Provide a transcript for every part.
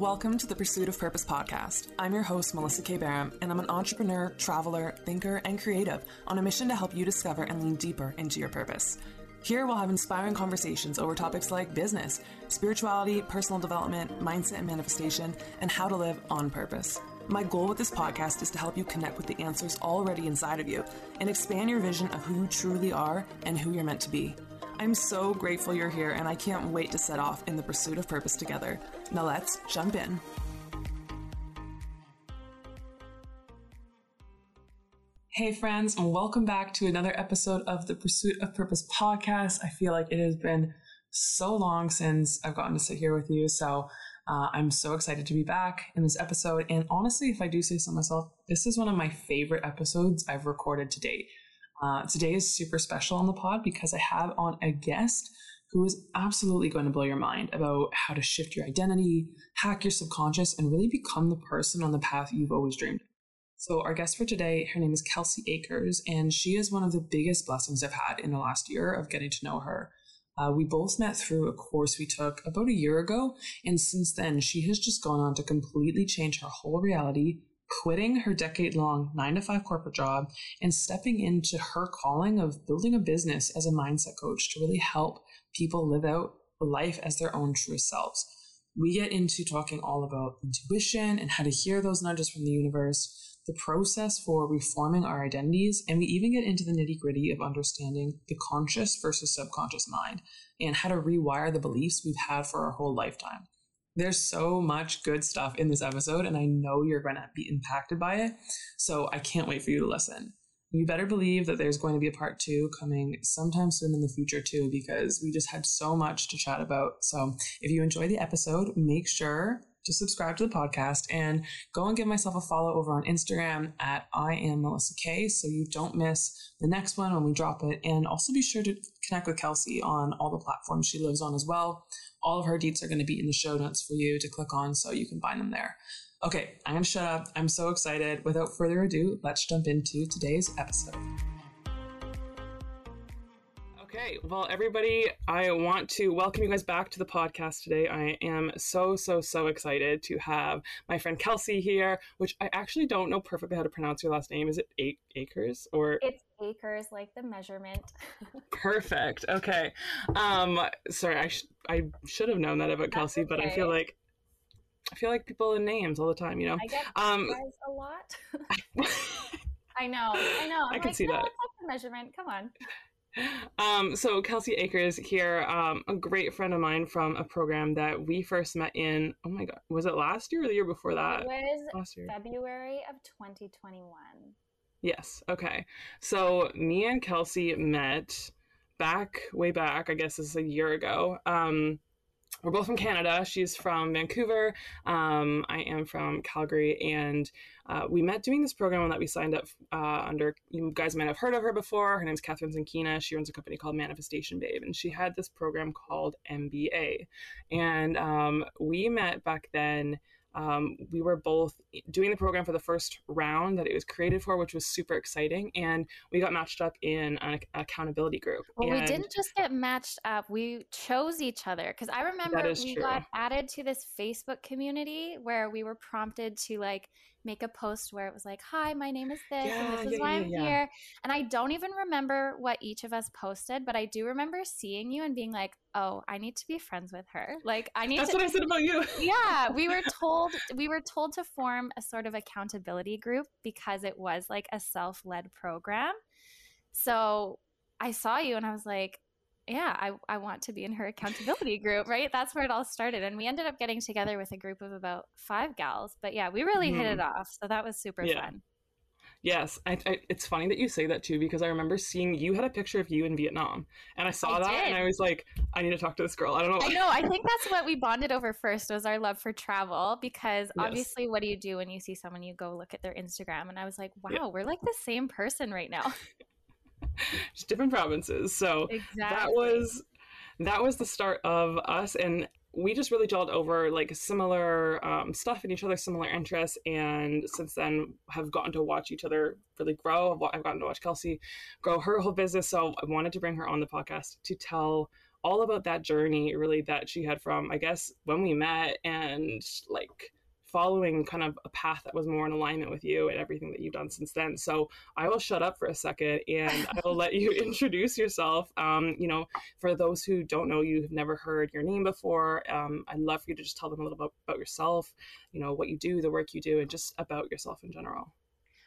Welcome to the Pursuit of Purpose podcast. I'm your host, Melissa Keh Bareham, and I'm an entrepreneur, traveler, thinker, and creative on a mission to help you discover and lean deeper into your purpose. Here, we'll have inspiring conversations over topics like business, spirituality, personal development, mindset and manifestation, and how to live on purpose. My goal with this podcast is to help you connect with the answers already inside of you and expand your vision of who you truly are and who you're meant to be. I'm so grateful you're here, and I can't wait to set off in the pursuit of purpose together. Now, let's jump in. Hey, friends, and welcome back to another episode of the Pursuit of Purpose podcast. I feel like it has been so long since I've gotten to sit here with you. So, uh, I'm so excited to be back in this episode. And honestly, if I do say so myself, this is one of my favorite episodes I've recorded to date. Uh, today is super special on the pod because I have on a guest who is absolutely going to blow your mind about how to shift your identity, hack your subconscious, and really become the person on the path you've always dreamed. So, our guest for today, her name is Kelsey Acres, and she is one of the biggest blessings I've had in the last year of getting to know her. Uh, we both met through a course we took about a year ago, and since then, she has just gone on to completely change her whole reality, quitting her decade long nine to five corporate job and stepping into her calling of building a business as a mindset coach to really help people live out life as their own truest selves. We get into talking all about intuition and how to hear those nudges from the universe, the process for reforming our identities, and we even get into the nitty gritty of understanding the conscious versus subconscious mind and how to rewire the beliefs we've had for our whole lifetime. There's so much good stuff in this episode, and I know you're going to be impacted by it. So I can't wait for you to listen. You better believe that there's going to be a part two coming sometime soon in the future, too, because we just had so much to chat about. So if you enjoy the episode, make sure to subscribe to the podcast and go and give myself a follow over on Instagram at I am Melissa Keh so you don't miss the next one when we drop it. And also be sure to connect with Kelsey on all the platforms she lives on as well. All of her deets are going to be in the show notes for you to click on so you can find them there. Okay, I'm going to shut up. I'm so excited. Without further ado, let's jump into today's episode. Okay, well, everybody, I want to welcome you guys back to the podcast today. I am so, so, so excited to have my friend Kelsey here, which I actually don't know perfectly how to pronounce your last name. Is it a- Acres or? It's acres, like the measurement. Perfect. Okay. Um, sorry, I sh- I should have known that about Kelsey, but I feel like I feel like people in names all the time. You know. I get Um, a lot. I know, I know. I'm I can like, see no, that. The measurement. Come on. Um, so Kelsey Acres here, um, a great friend of mine from a program that we first met in. Oh my god, was it last year or the year before that? It was Last year. February of 2021. Yes. Okay. So me and Kelsey met back way back. I guess this is a year ago. Um, we're both from Canada. She's from Vancouver. Um, I am from Calgary, and uh, we met doing this program that we signed up uh, under. You guys might have heard of her before. Her name's Kathrin Zenkina. She runs a company called Manifestation Babe, and she had this program called MBA. And um, we met back then. Um, we were both doing the program for the first round that it was created for, which was super exciting, and we got matched up in an accountability group. Well, we didn't just get matched up. We chose each other because I remember we true. got added to this Facebook community where we were prompted to like make a post where it was like, "Hi, my name is this, Yeah, and this is yeah, why I'm yeah. here." And I don't even remember what each of us posted, but I do remember seeing you and being like, "Oh, I need to be friends with her. Like, I need That's to." what I said about you. yeah, we were told we were told to form a sort of accountability group because it was like a self-led program. So I saw you and I was like, yeah, I, I want to be in her accountability group, right? That's where it all started. And we ended up getting together with a group of about five gals. But yeah, we really hit it mm-hmm. off. So that was super Yeah. fun. Yes, I, I, it's funny that you say that too because I remember seeing you had a picture of you in Vietnam, and I saw I that, did. and I was like, I need to talk to this girl. I don't know. I know. I think that's what we bonded over first was our love for travel because Yes. obviously, what do you do when you see someone? You go look at their Instagram, and I was like, wow, Yeah. we're like the same person right now. Just different provinces. So Exactly. that was that was the start of us, and we just really gelled over like similar um, stuff and each other's similar interests. And since then, have gotten to watch each other really grow. I've gotten to watch Kelsey grow her whole business. So I wanted to bring her on the podcast to tell all about that journey really that she had from, I guess, when we met and like following kind of a path that was more in alignment with you and everything that you've done since then. So I will shut up for a second and I will let you introduce yourself. Um, you know, for those who don't know you, have never heard your name before, um, I'd love for you to just tell them a little bit about yourself, you know, what you do, the work you do, and just about yourself in general.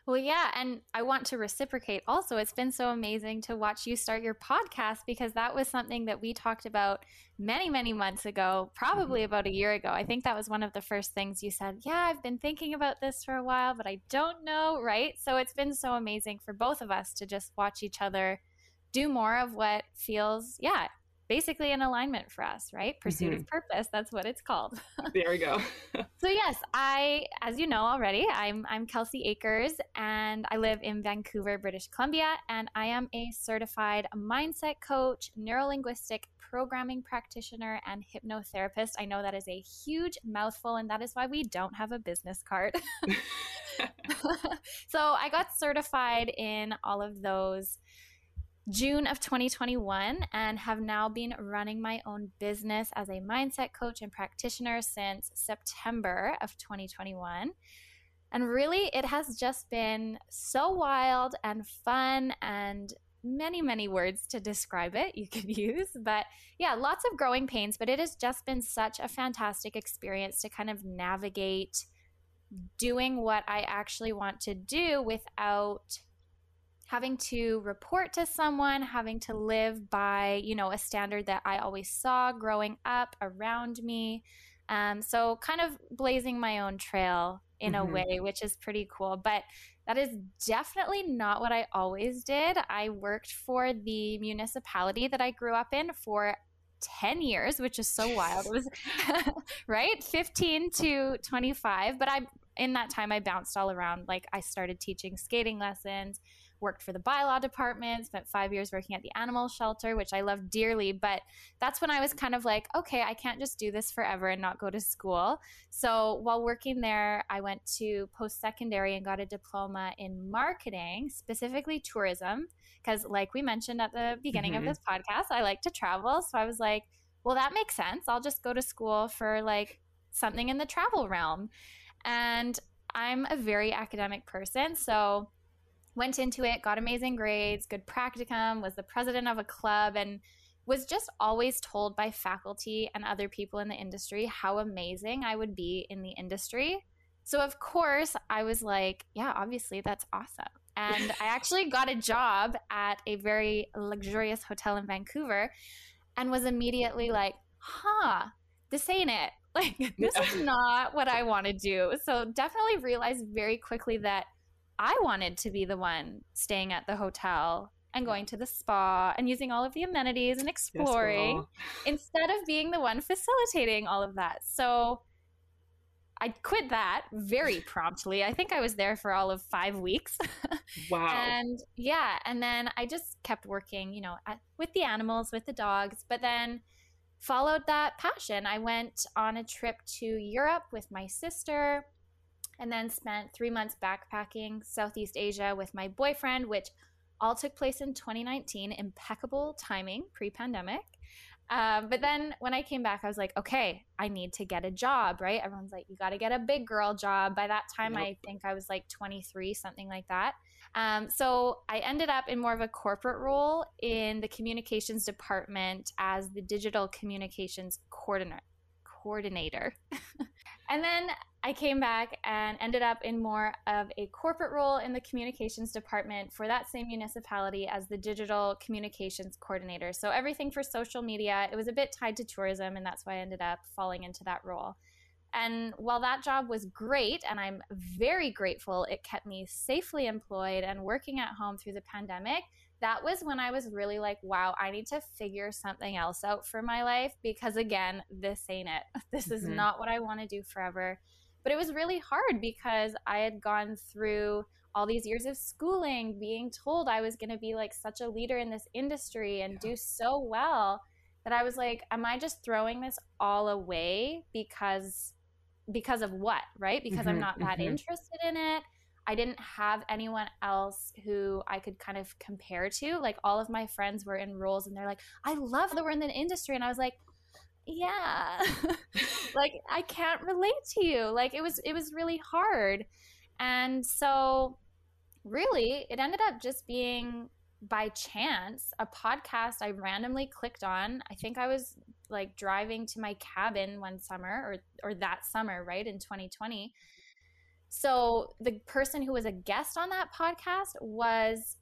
Well, yeah. And I want to reciprocate also. It's been so amazing to watch you start your podcast because that was something that we talked about many, many months ago, probably mm-hmm. about a year ago. I think that was one of the first things you said. Yeah, I've been thinking about this for a while, but I don't know. Right. So it's been so amazing for both of us to just watch each other do more of what feels, yeah, basically an alignment for us, right? Pursuit mm-hmm. of purpose. That's what it's called. there we go. so yes, I, as you know already, I'm I'm Kelsey Acres, and I live in Vancouver, British Columbia, and I am a certified mindset coach, neurolinguistic programming practitioner, and hypnotherapist. I know that is a huge mouthful, and that is why we don't have a business card. so I got certified in all of those June of 2021 and have now been running my own business as a mindset coach and practitioner since September of 2021. And really, it has just been so wild and fun and many, many words to describe it you could use. But yeah, lots of growing pains, but it has just been such a fantastic experience to kind of navigate doing what I actually want to do without having to report to someone, having to live by, you know, a standard that I always saw growing up around me. Um, so kind of blazing my own trail in mm-hmm. a way, which is pretty cool. But that is definitely not what I always did. I worked for the municipality that I grew up in for 10 years, which is so wild. It was right 15 to 25. But I, in that time, I bounced all around. Like I started teaching skating lessons worked for the bylaw department, spent five years working at the animal shelter, which I love dearly. But that's when I was kind of like, okay, I can't just do this forever and not go to school. So while working there, I went to post secondary and got a diploma in marketing, specifically tourism. Because, like we mentioned at the beginning mm-hmm. of this podcast, I like to travel. So I was like, well, that makes sense. I'll just go to school for like something in the travel realm. And I'm a very academic person. So went into it, got amazing grades, good practicum, was the president of a club, and was just always told by faculty and other people in the industry how amazing I would be in the industry. So, of course, I was like, yeah, obviously, that's awesome. And I actually got a job at a very luxurious hotel in Vancouver and was immediately like, huh, this ain't it. Like, this is not what I want to do. So, definitely realized very quickly that I wanted to be the one staying at the hotel and going to the spa and using all of the amenities and exploring yes, instead of being the one facilitating all of that. So I quit that very promptly. I think I was there for all of five weeks. Wow. and yeah, and then I just kept working, you know, at, with the animals, with the dogs, but then followed that passion. I went on a trip to Europe with my sister and then spent three months backpacking Southeast Asia with my boyfriend, which all took place in 2019. Impeccable timing pre pandemic. Um, but then when I came back, I was like, okay, I need to get a job, right? Everyone's like, you got to get a big girl job. By that time, I think I was like 23, something like that. Um, so I ended up in more of a corporate role in the communications department as the digital communications coordinator. Coordinator. and then I came back and ended up in more of a corporate role in the communications department for that same municipality as the digital communications coordinator. So everything for social media, it was a bit tied to tourism, and that's why I ended up falling into that role. And while that job was great, and I'm very grateful it kept me safely employed and working at home through the pandemic, that was when I was really like, wow, I need to figure something else out for my life because, again, this ain't it. This is mm-hmm. not what I want to do forever. But it was really hard because I had gone through all these years of schooling, being told I was going to be like such a leader in this industry and yeah. do so well that I was like, am I just throwing this all away because because of what, right? Because mm-hmm, I'm not that mm-hmm. interested in it. I didn't have anyone else who I could kind of compare to. Like all of my friends were in roles and they're like, I love that we're in the industry. And I was like, yeah, like I can't relate to you. Like it was, it was really hard. And so really it ended up just being by chance a podcast I randomly clicked on. I think I was like driving to my cabin one summer or or that summer, right, in 2020. So the person who was a guest on that podcast was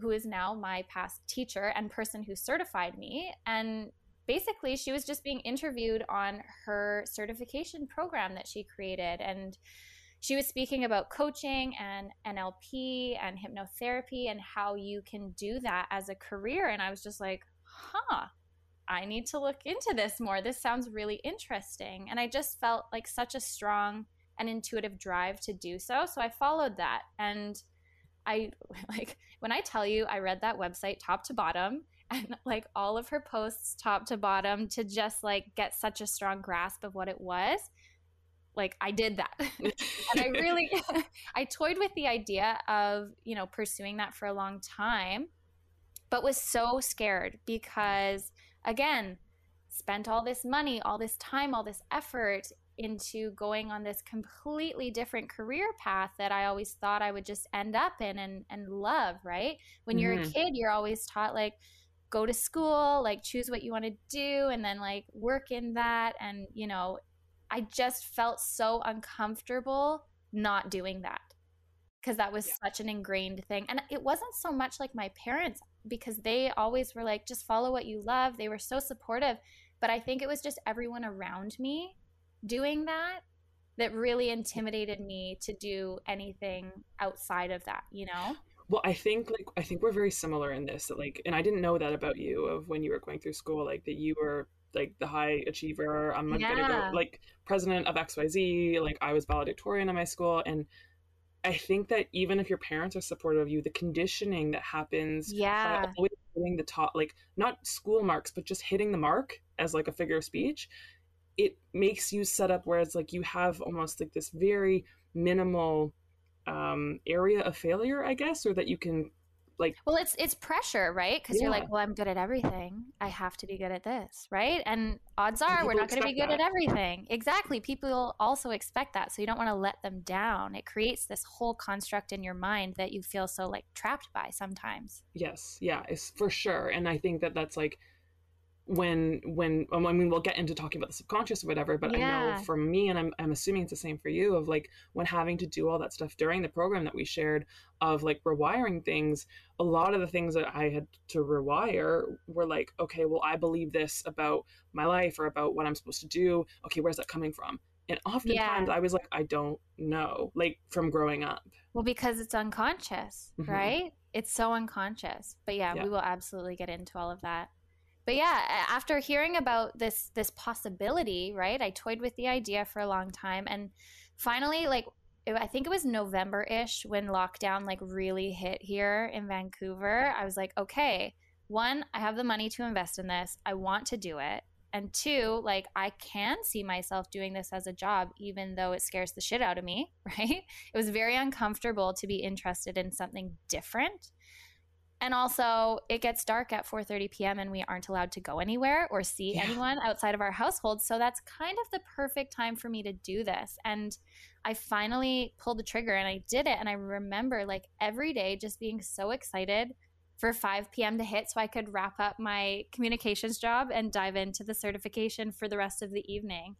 who is now my past teacher and person who certified me and basically she was just being interviewed on her certification program that she created and she was speaking about coaching and NLP and hypnotherapy and how you can do that as a career. And I was just like, huh, I need to look into this more. This sounds really interesting. And I just felt like such a strong and intuitive drive to do so. So I followed that. And I like when I tell you I read that website top to bottom and like all of her posts top to bottom to just like get such a strong grasp of what it was like I did that. and I really I toyed with the idea of, you know, pursuing that for a long time, but was so scared because again, spent all this money, all this time, all this effort into going on this completely different career path that I always thought I would just end up in and and love, right? When you're mm-hmm. a kid, you're always taught like go to school, like choose what you want to do and then like work in that and you know, I just felt so uncomfortable not doing that because that was yeah. such an ingrained thing. And it wasn't so much like my parents because they always were like, just follow what you love. They were so supportive. But I think it was just everyone around me doing that that really intimidated me to do anything outside of that, you know? Well, I think like I think we're very similar in this that like and I didn't know that about you of when you were going through school like that you were like the high achiever. I'm yeah. gonna go like president of XYZ. Like I was valedictorian in my school. And I think that even if your parents are supportive of you, the conditioning that happens yeah. always hitting the top, like not school marks, but just hitting the mark as like a figure of speech, it makes you set up where it's like you have almost like this very minimal um, area of failure, I guess, or that you can like well it's it's pressure right? Because yeah. you're like well i'm good at everything. I have to be good at this right? And odds are and we're not going to be good that. at everything. Exactly. People also expect that. So you don't want to let them down. It creates this whole construct in your mind that you feel so like trapped by sometimes. Yes. Yeah it's for sure. And i think that that's like when when I mean we'll get into talking about the subconscious or whatever, but yeah. I know for me and I'm I'm assuming it's the same for you of like when having to do all that stuff during the program that we shared of like rewiring things, a lot of the things that I had to rewire were like, okay, well I believe this about my life or about what I'm supposed to do. Okay, where's that coming from? And oftentimes yeah. I was like, I don't know, like from growing up. Well, because it's unconscious, mm-hmm. right? It's so unconscious. But yeah, yeah, we will absolutely get into all of that but yeah after hearing about this this possibility right i toyed with the idea for a long time. And finally like i think it was november-ish when lockdown like really hit here in vancouver. I was like okay one i have the money to invest in this. I want to do it. And two like i can see myself doing this as a job even though it scares the shit out of me right? It was very uncomfortable to be interested in something different and also, it gets dark at 4:30 p.m. and we aren't allowed to go anywhere or see yeah. anyone outside of our household. So that's kind of the perfect time for me to do this. And I finally pulled the trigger and I did it. And I remember like every day just being so excited for 5 p.m. to hit so I could wrap up my communications job and dive into the certification for the rest of the evening.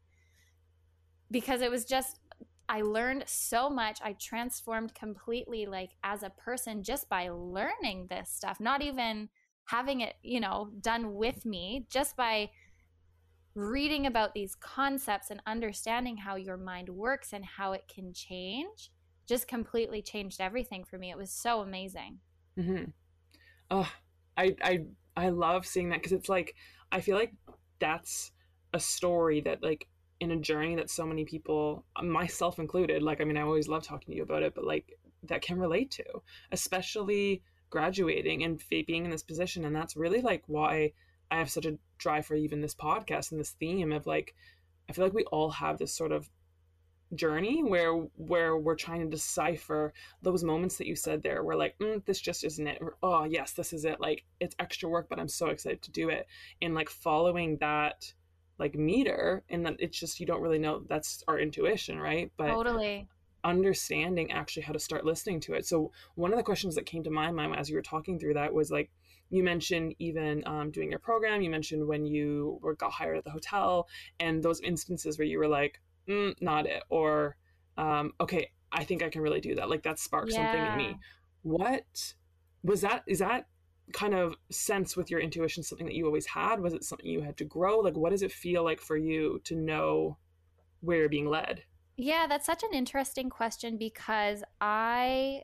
Because it was just I learned so much. I transformed completely, like as a person, just by learning this stuff, not even having it, you know, done with me, just by reading about these concepts and understanding how your mind works and how it can change just completely changed everything for me. It was so amazing. Mm-hmm. Oh, I, I, I love seeing that because it's like, I feel like that's a story that like in a journey that so many people, myself included, like, I mean, I always love talking to you about it, but like, that can relate to, especially graduating and being in this position. And that's really like why I have such a drive for even this podcast and this theme of like, I feel like we all have this sort of journey where where we're trying to decipher those moments that you said there where like mm, this just isn't it. Or, oh yes this is it. Like it's extra work but i'm so excited to do it. And like following that like meter and then it's just you don't really know that's our intuition right? But totally. understanding actually how to start listening to it. So one of the questions that came to my mind as you were talking through that was like you mentioned even um, doing your program you mentioned when you were got hired at the hotel and those instances where you were like mm, not it or um, okay i think i can really do that. Like that sparked yeah. something in me. What was that is that kind of sense with your intuition something that you always had was it something you had to grow like what does it feel like for you to know where you're being led yeah that's such an interesting question because i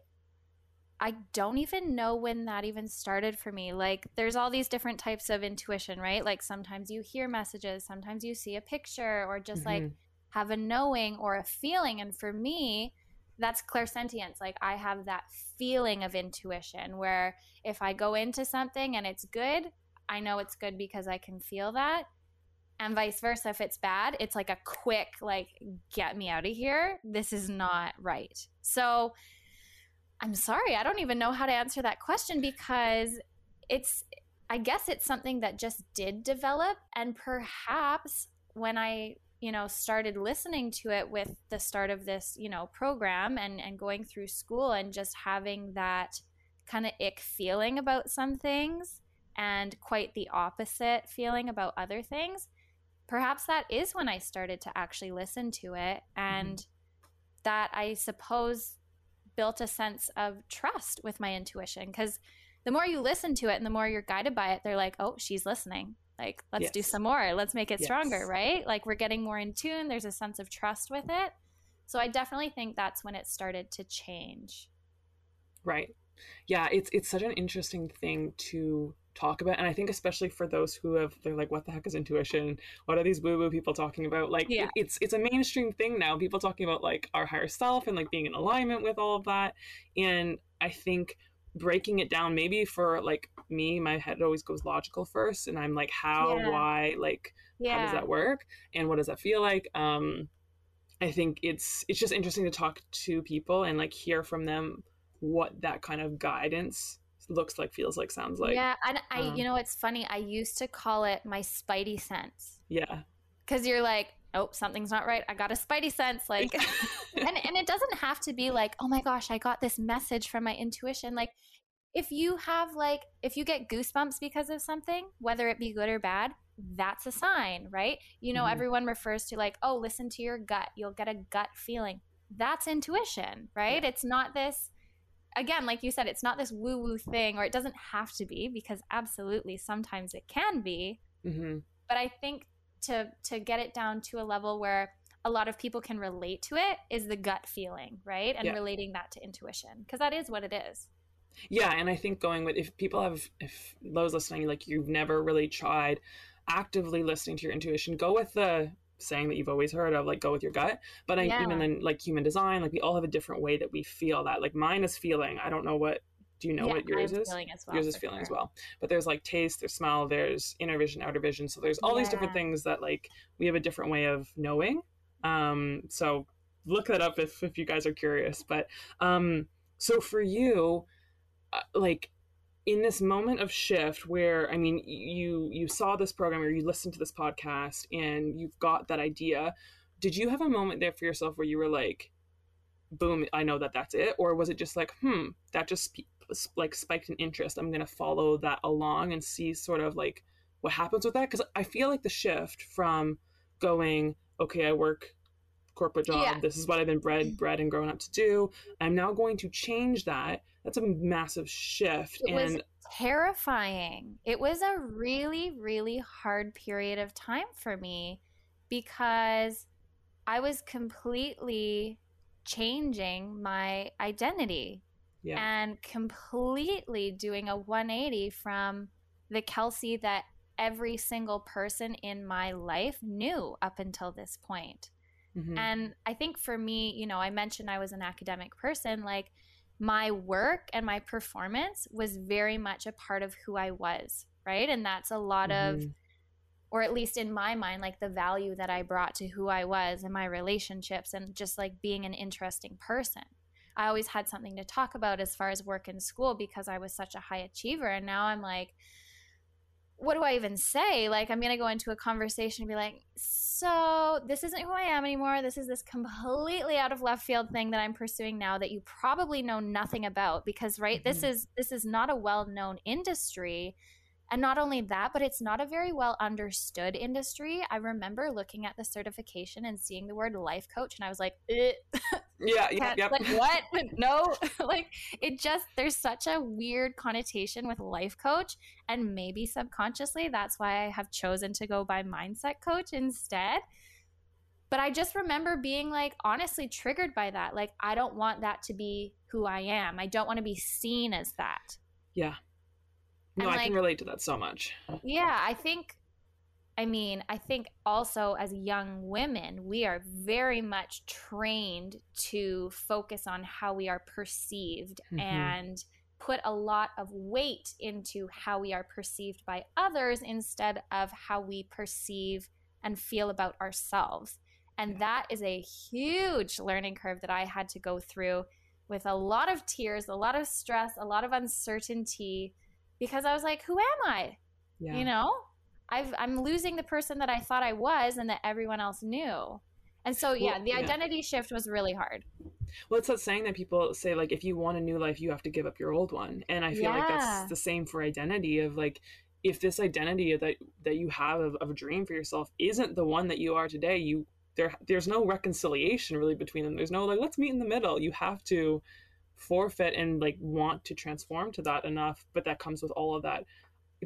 I don't even know when that even started for me. Like, there's all these different types of intuition, right? Like, sometimes you hear messages, sometimes you see a picture, or just mm-hmm. like have a knowing or a feeling. And for me, that's clairsentience. Like, I have that feeling of intuition where if I go into something and it's good, I know it's good because I can feel that. And vice versa, if it's bad, it's like a quick, like, get me out of here. This is not right. So, I'm sorry, I don't even know how to answer that question because it's, I guess it's something that just did develop. And perhaps when I, you know, started listening to it with the start of this, you know, program and, and going through school and just having that kind of ick feeling about some things and quite the opposite feeling about other things, perhaps that is when I started to actually listen to it. And mm-hmm. that I suppose built a sense of trust with my intuition because the more you listen to it and the more you're guided by it, they're like, oh, she's listening. Like, let's yes. do some more. Let's make it yes. stronger, right? Like, we're getting more in tune. There's a sense of trust with it. So, I definitely think that's when it started to change. Right. Yeah, it's it's such an interesting thing to talk about and i think especially for those who have they're like what the heck is intuition what are these woo woo people talking about like yeah. it, it's it's a mainstream thing now people talking about like our higher self and like being in alignment with all of that and i think breaking it down maybe for like me my head always goes logical first and i'm like how yeah. why like yeah. how does that work and what does that feel like um i think it's it's just interesting to talk to people and like hear from them what that kind of guidance looks like, feels like, sounds like. Yeah, and I, um, you know, it's funny. I used to call it my spidey sense. Yeah. Because you're like, oh, something's not right. I got a spidey sense, like, and and it doesn't have to be like, oh my gosh, I got this message from my intuition. Like, if you have like, if you get goosebumps because of something, whether it be good or bad, that's a sign, right? You know, mm-hmm. everyone refers to like, oh, listen to your gut. You'll get a gut feeling. That's intuition, right? Yeah. It's not this again, like you said, it's not this woo woo thing, or it doesn't have to be, because absolutely sometimes it can be. Mm-hmm. But I think to to get it down to a level where a lot of people can relate to it is the gut feeling, right? And yeah. relating that to intuition, because that is what it is. Yeah, and I think going with if people have if those listening like you've never really tried actively listening to your intuition, go with the saying that you've always heard of like go with your gut but I, yeah. even in like human design like we all have a different way that we feel that like mine is feeling i don't know what do you know yeah, what yours is? well, yours is feeling sure. as well. But there's like taste there's smell there's inner vision outer vision. So there's all yeah. these different things that like we have a different way of knowing. Um so look that up if if you guys are curious. But um so for you uh, like in this moment of shift where i mean you you saw this program or you listened to this podcast and you've got that idea did you have a moment there for yourself where you were like boom i know that that's it or was it just like hmm that just like spiked an interest i'm gonna follow that along and see sort of like what happens with that because i feel like the shift from going okay i work corporate job yeah. this is what i've been bred mm. bred and grown up to do i'm now going to change that that's a massive shift it and was terrifying. It was a really really hard period of time for me because i was completely changing my identity yeah. and completely doing a 180 from the kelsey that every single person in my life knew up until this point mm-hmm. and i think for me you know i mentioned i was an academic person like my work and my performance was very much a part of who I was, right? And that's a lot mm-hmm. of or at least in my mind, like the value that I brought to who I was and my relationships and just like being an interesting person. I always had something to talk about as far as work and school because I was such a high achiever. And now I'm like, what do I even say? Like, I'm going to go into a conversation and be like, so this isn't who I am anymore. This is this completely out of left field thing that I'm pursuing now that you probably know nothing about because, right, mm-hmm. this is, this is not a well known industry. And not only that, but it's not a very well understood industry. I remember looking at the certification and seeing the word life coach, and I was like, eh. yeah, yeah, yep. like what? no, like it just there's such a weird connotation with life coach, and maybe subconsciously that's why I have chosen to go by mindset coach instead. But I just remember being like honestly triggered by that. Like I don't want that to be who I am. I don't want to be seen as that. Yeah. No, and I like, can relate to that so much. Yeah, I think I mean, I think also as young women, we are very much trained to focus on how we are perceived mm-hmm. and put a lot of weight into how we are perceived by others instead of how we perceive and feel about ourselves. And that is a huge learning curve that I had to go through with a lot of tears, a lot of stress, a lot of uncertainty because I was like, who am I? Yeah. You know, I've, I'm losing the person that I thought I was and that everyone else knew. And so, yeah, well, the identity yeah. shift was really hard. Well, it's that saying that people say, like, if you want a new life, you have to give up your old one. And I feel yeah. like that's the same for identity of like, if this identity that that you have of, of a dream for yourself isn't the one that you are today, you there there's no reconciliation really between them. There's no like, let's meet in the middle. You have to forfeit and like want to transform to that enough but that comes with all of that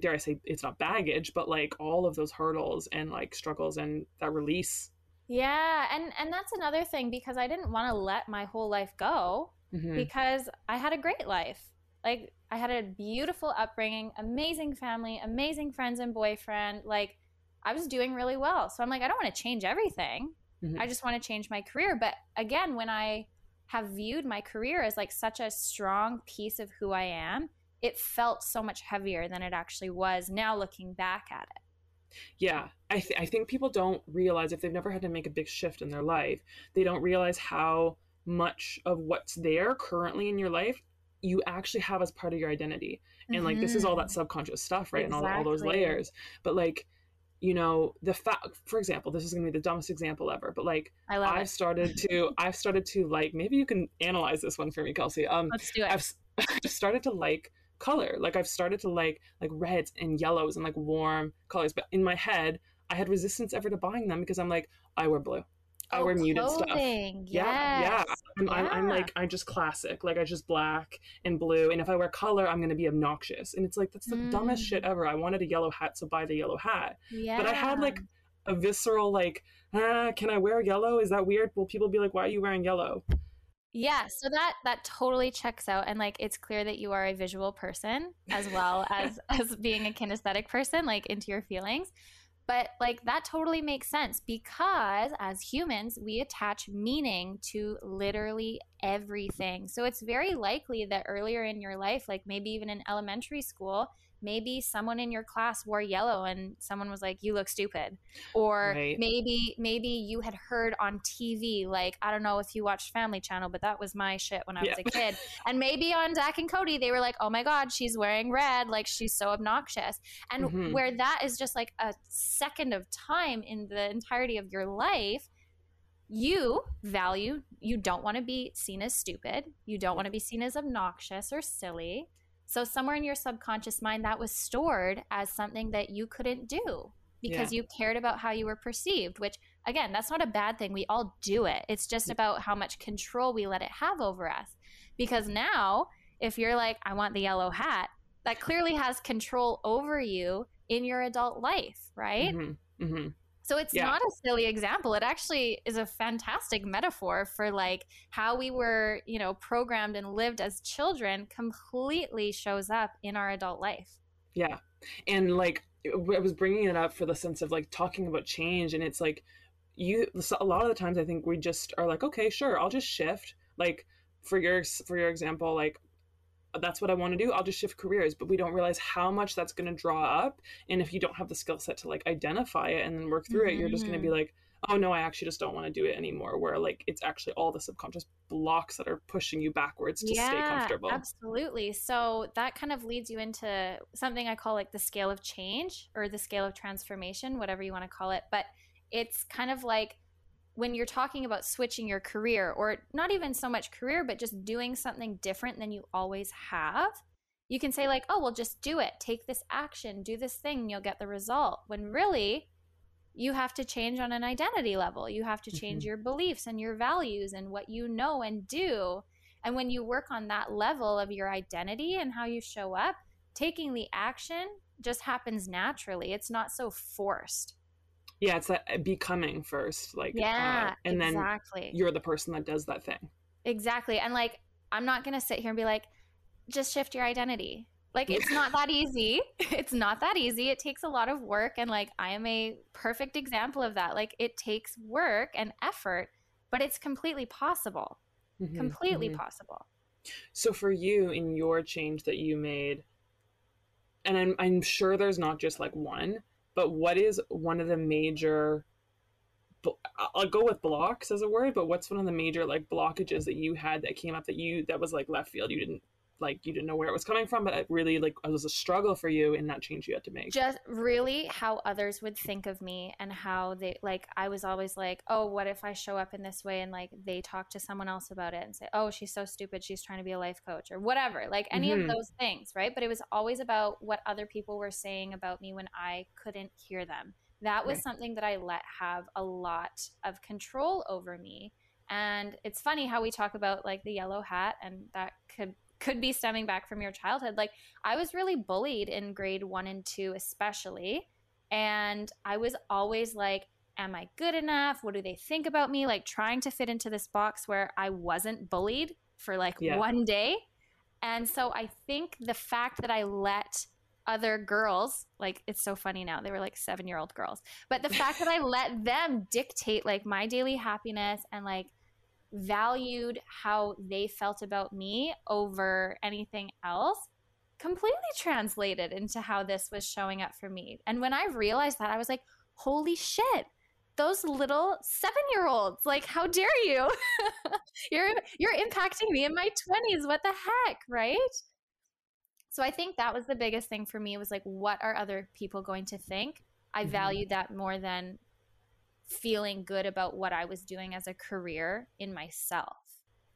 dare i say it's not baggage but like all of those hurdles and like struggles and that release. Yeah and and that's another thing because i didn't want to let my whole life go mm-hmm. because i had a great life. Like i had a beautiful upbringing amazing family amazing friends and boyfriend like i was doing really well. So i'm like i don't want to change everything. Mm-hmm. i just want to change my career. But again when i have viewed my career as like such a strong piece of who I am, it felt so much heavier than it actually was now looking back at it. Yeah, I, th- I think people don't realize if they've never had to make a big shift in their life, they don't realize how much of what's there currently in your life you actually have as part of your identity. And mm-hmm. like this is all that mm-hmm. subconscious stuff, right? Exactly. And all, all those layers. But like you know the fact for example this is going to be the dumbest example ever but like I love i've it. started to i've started to like maybe you can analyze this one for me kelsey. Um let's do it. I've, I've started to like color. Like i've started to like like reds and yellows and like warm colors but in my head i had resistance ever to buying them because i'm like i wear blue Oh, wear muted stuff. Yes. Yeah, yeah. I'm, yeah. I'm, I'm, like I'm just classic. Like I just black and blue. And if I wear color, I'm gonna be obnoxious. And it's like that's the mm. dumbest shit ever. I wanted a yellow hat, so buy the yellow hat. Yeah. But I had like a visceral like, ah, can I wear yellow? Is that weird? Will people be like, why are you wearing yellow? Yeah, so that that totally checks out and like it's clear that you are a visual person as well as as being a kinesthetic person like into your feelings. But like that totally makes sense because as humans, we attach meaning to literally everything. So it's very likely that earlier in your life, like maybe even in elementary school, maybe someone in your class wore yellow and someone was like you look stupid or right. maybe maybe you had heard on tv like i don't know if you watched family channel but that was my shit when i yeah. was a kid and maybe on zack and cody they were like oh my god she's wearing red like she's so obnoxious and mm-hmm. where that is just like a second of time in the entirety of your life you value you don't want to be seen as stupid you don't want to be seen as obnoxious or silly so somewhere in your subconscious mind that was stored as something that you couldn't do because yeah. you cared about how you were perceived, which again, that's not a bad thing. We all do it. It's just about how much control we let it have over us. Because now, if you're like, I want the yellow hat, that clearly has control over you in your adult life, right? Mm-hmm. Mm-hmm. So it's yeah. not a silly example. It actually is a fantastic metaphor for like how we were, you know, programmed and lived as children completely shows up in our adult life. Yeah. And like I was bringing it up for the sense of like talking about change and it's like you a lot of the times I think we just are like okay, sure, I'll just shift. Like for your for your example, like that's what I want to do. I'll just shift careers. But we don't realize how much that's going to draw up. And if you don't have the skill set to like identify it and then work through mm-hmm. it, you're just going to be mm-hmm. like, oh no, I actually just don't want to do it anymore. Where like it's actually all the subconscious blocks that are pushing you backwards to yeah, stay comfortable. Absolutely. So that kind of leads you into something I call like the scale of change or the scale of transformation, whatever you want to call it. But it's kind of like when you're talking about switching your career or not even so much career but just doing something different than you always have you can say like oh well just do it. Take this action. Do this thing you'll get the result. When really you have to change on an identity level. You have to change mm-hmm. your beliefs and your values and what you know and do. And when you work on that level of your identity and how you show up taking the action just happens naturally. It's not so forced yeah it's that uh, becoming first like uh, yeah uh, and exactly. then you're the person that does that thing. Exactly and like i'm not gonna sit here and be like just shift your identity. Like it's not that easy. It's not that easy. It takes a lot of work and like i am a perfect example of that. Like it takes work and effort but it's completely possible. Mm-hmm, completely mm-hmm. possible. So for you in your change that you made and I'm, I'm sure there's not just like one but what is one of the major I'll go with blocks as a word, but what's one of the major like blockages that you had that came up that you that was like left field? You didn't like you didn't know where it was coming from, but it really like it was a struggle for you in that change you had to make. Just really how others would think of me and how they like I was always like, oh, what if I show up in this way and like they talk to someone else about it and say, oh, she's so stupid, she's trying to be a life coach or whatever, like any mm-hmm. of those things, right? But it was always about what other people were saying about me when I couldn't hear them. That was right. something that I let have a lot of control over me. And it's funny how we talk about like the yellow hat, and that could could be stemming back from your childhood. Like I was really bullied in grade 1 and 2 especially, and I was always like am I good enough? What do they think about me? Like trying to fit into this box where I wasn't bullied for like yeah. one day. And so I think the fact that I let other girls, like it's so funny now, they were like seven year old girls, but the fact that I let them dictate like my daily happiness and like valued how they felt about me over anything else completely translated into how this was showing up for me. And when I realized that, I was like, holy shit, those little seven year olds, like, how dare you? you're you're impacting me in my 20s. What the heck? Right. So I think that was the biggest thing for me was like, what are other people going to think? I mm-hmm. valued that more than feeling good about what I was doing as a career in myself.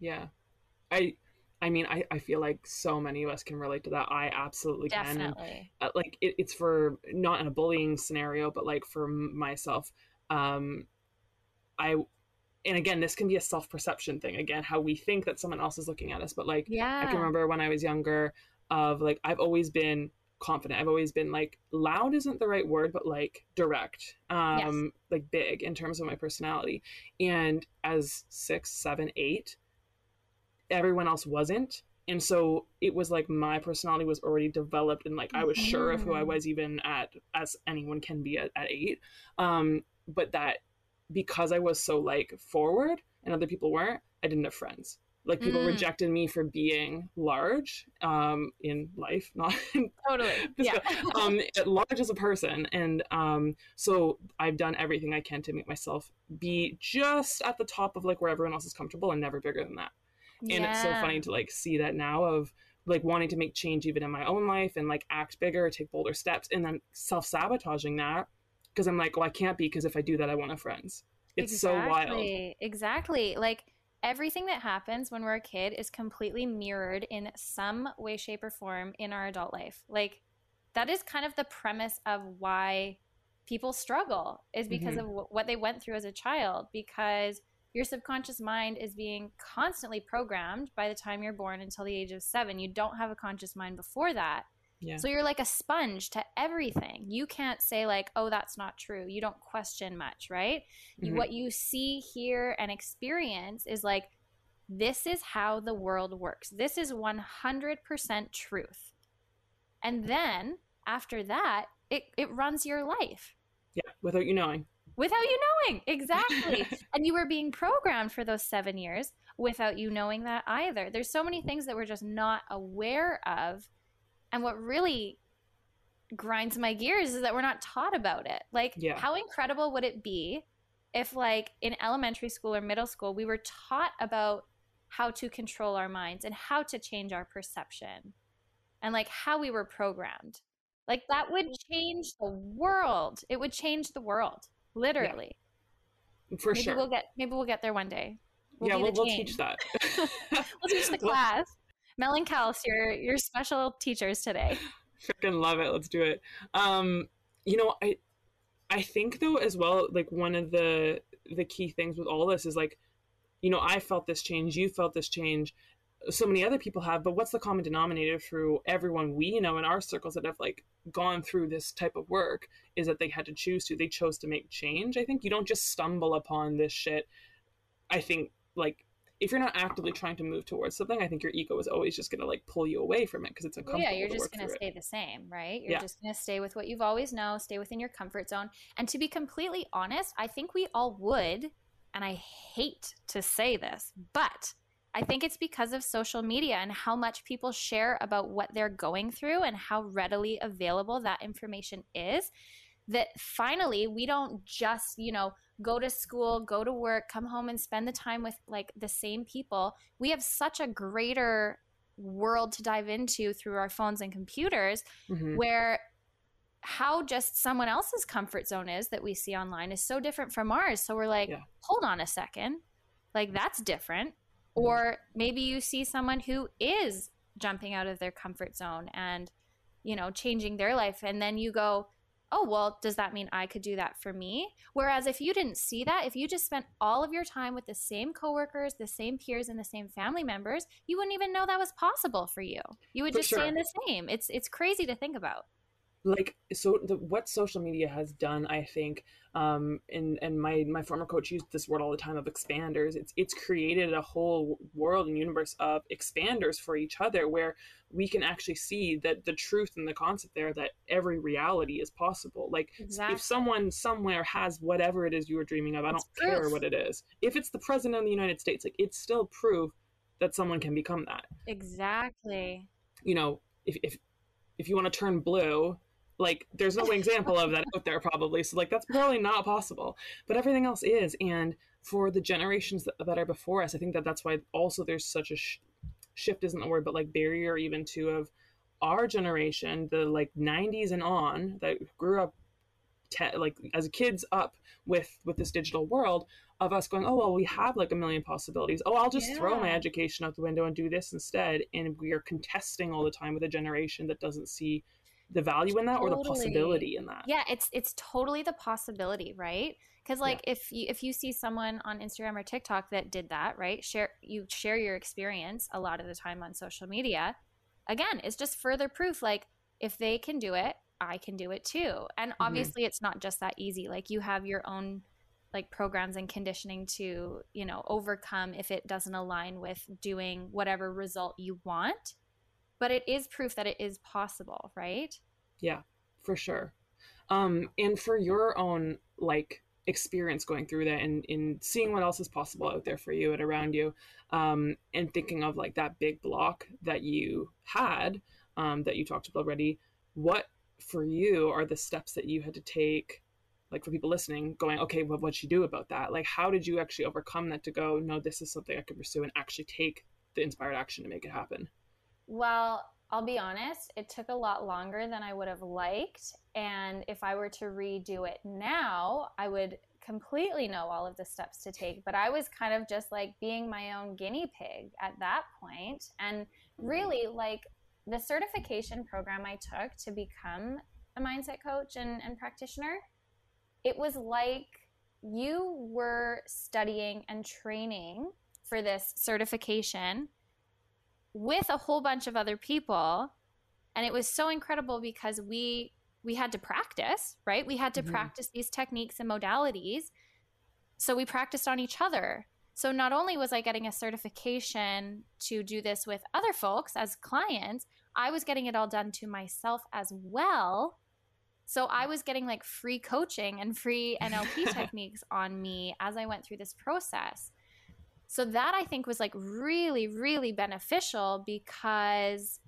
Yeah. I I mean, I, I feel like so many of us can relate to that. I absolutely can. Definitely. And, uh, like it, it's for not in a bullying scenario, but like for myself. Um, I, and again, this can be a self perception thing. Again, how we think that someone else is looking at us. But like, yeah, I can remember when I was younger, of like I've always been confident. I've always been like loud isn't the right word, but like direct, um, yes. like big in terms of my personality. And as six, seven, eight, everyone else wasn't. And so it was like my personality was already developed and like I was mm-hmm. sure of who I mm-hmm. was even at as anyone can be at, at eight. Um, but that because I was so like forward and other people weren't, I didn't have friends like people mm. rejected me for being large um, in life not totally yeah um, large as a person and um, so i've done everything i can to make myself be just at the top of like where everyone else is comfortable and never bigger than that yeah. and it's so funny to like see that now of like wanting to make change even in my own life and like act bigger take bolder steps and then self-sabotaging that because i'm like well i can't be because if i do that i won't have friends it's exactly. so wild exactly like everything that happens when we're a kid is completely mirrored in some way, shape, or form in our adult life. Like, that is kind of the premise of why people struggle, is because mm-hmm. of w- what they went through as a child, because your subconscious mind is being constantly programmed by the time you're born until the age of seven. You don't have a conscious mind before that. Yeah. So you're like a sponge to everything. You can't say like, "Oh, that's not true." You don't question much, right? Mm-hmm. What you see, hear and experience is like this is how the world works. This is 100% truth. And then after that, it it runs your life. Yeah, without you knowing. Without you knowing. Exactly. and you were being programmed for those 7 years without you knowing that either. There's so many things that we're just not aware of. And what really grinds my gears is that we're not taught about it. Like, Yeah. how incredible would it be if, like, in elementary school or middle school, we were taught about how to control our minds and how to change our perception and, like, how we were programmed? Like, that would change the world. It would change the world, literally. For maybe sure. we'll get maybe we'll get there one day. yeah, we'll, we'll teach that. We'll teach the class. Mel and Kels, your your special teachers today. freaking love it. Let's do it. Um you know i i think though as well like one of the the key things with all this is like you know i felt this change you felt this change so many other people have but what's the common denominator through everyone we know in our circles that have like gone through this type of work is that they had to choose to they chose to make change i think. You don't just stumble upon this shit i think like if you're not actively trying to move towards something i think your ego is always just going to like pull you away from it because it's Well, uncomfortable yeah, you're just going to through it. stay the same, right? You're Yeah. just going to stay with what you've always known, stay within your comfort zone. And to be completely honest, I think we all would, and I hate to say this, but I think it's because of social media and how much people share about what they're going through and how readily available that information is that finally we don't just, you know, go to school, go to work, come home and spend the time with like the same people. We have such a greater world to dive into through our phones and computers Mhm. where how just someone else's comfort zone is that we see online is so different from ours. So we're like, Yeah. hold on a second. Like that's different. Mhm. Or maybe you see someone who is jumping out of their comfort zone and, you know, changing their life. And then you go, oh, well, does that mean I could do that for me? Whereas if you didn't see that, if you just spent all of your time with the same coworkers, the same peers, and the same family members, you wouldn't even know that was possible for you. You would For just sure. stay in the same. It's it's crazy to think about. Like so the, what social media has done i think um and and my my former coach used this word all the time of expanders. It's it's created a whole world and universe of expanders for each other where we can actually see that the truth and the concept there that every reality is possible. Like Exactly. if someone somewhere has whatever it is you are dreaming of i It's don't care what it is. If it's the president of the united states like it's still proof that someone can become that. Exactly. you know, if if if you want to turn blue, like there's no example of that out there probably. So like that's probably not possible. But everything else is, and for the generations that, that are before us, I think that that's why also there's such a sh- shift isn't the word, but like barrier even to of our generation, the like 90s and on that grew up te- like as kids up with with this digital world of us going oh well we have like a million possibilities oh i'll just throw my education out the window and do this instead and we are contesting all the time with a generation that doesn't see the value in that or the possibility in that Yeah, it's it's totally the possibility, right? Because like if you if you see someone on Instagram or TikTok that did that, right? Share you share your experience a lot of the time on social media. Again, it's just further proof. Like if they can do it, I can do it too. And Mm-hmm. obviously, it's not just that easy. Like you have your own like programs and conditioning to you know overcome if it doesn't align with doing whatever result you want. But it is proof that it is possible, right? yeah for sure. Um and for your own like experience going through that and in seeing what else is possible out there for you and around you um and thinking of like that big block that you had um that you talked about already what for you are the steps that you had to take like for people listening going okay what what'd you do about that? Like how did you actually overcome that to go no this is something i could pursue and actually take the inspired action to make it happen Well, I'll be honest, it took a lot longer than I would have liked. And if I were to redo it now, I would completely know all of the steps to take. But I was kind of just like being my own guinea pig at that point. And mm-hmm. really, like the certification program I took to become a mindset coach and, and practitioner, it was like you were studying and training for this certification with a whole bunch of other people. And it was so incredible because we we had to practice right? We had to Mhm. practice these techniques and modalities. So we practiced on each other. So not only was i getting a certification to do this with other folks as clients i was getting it all done to myself as well. So i was getting like free coaching and free nlp techniques on me as i went through this process so that I think was like really, really beneficial because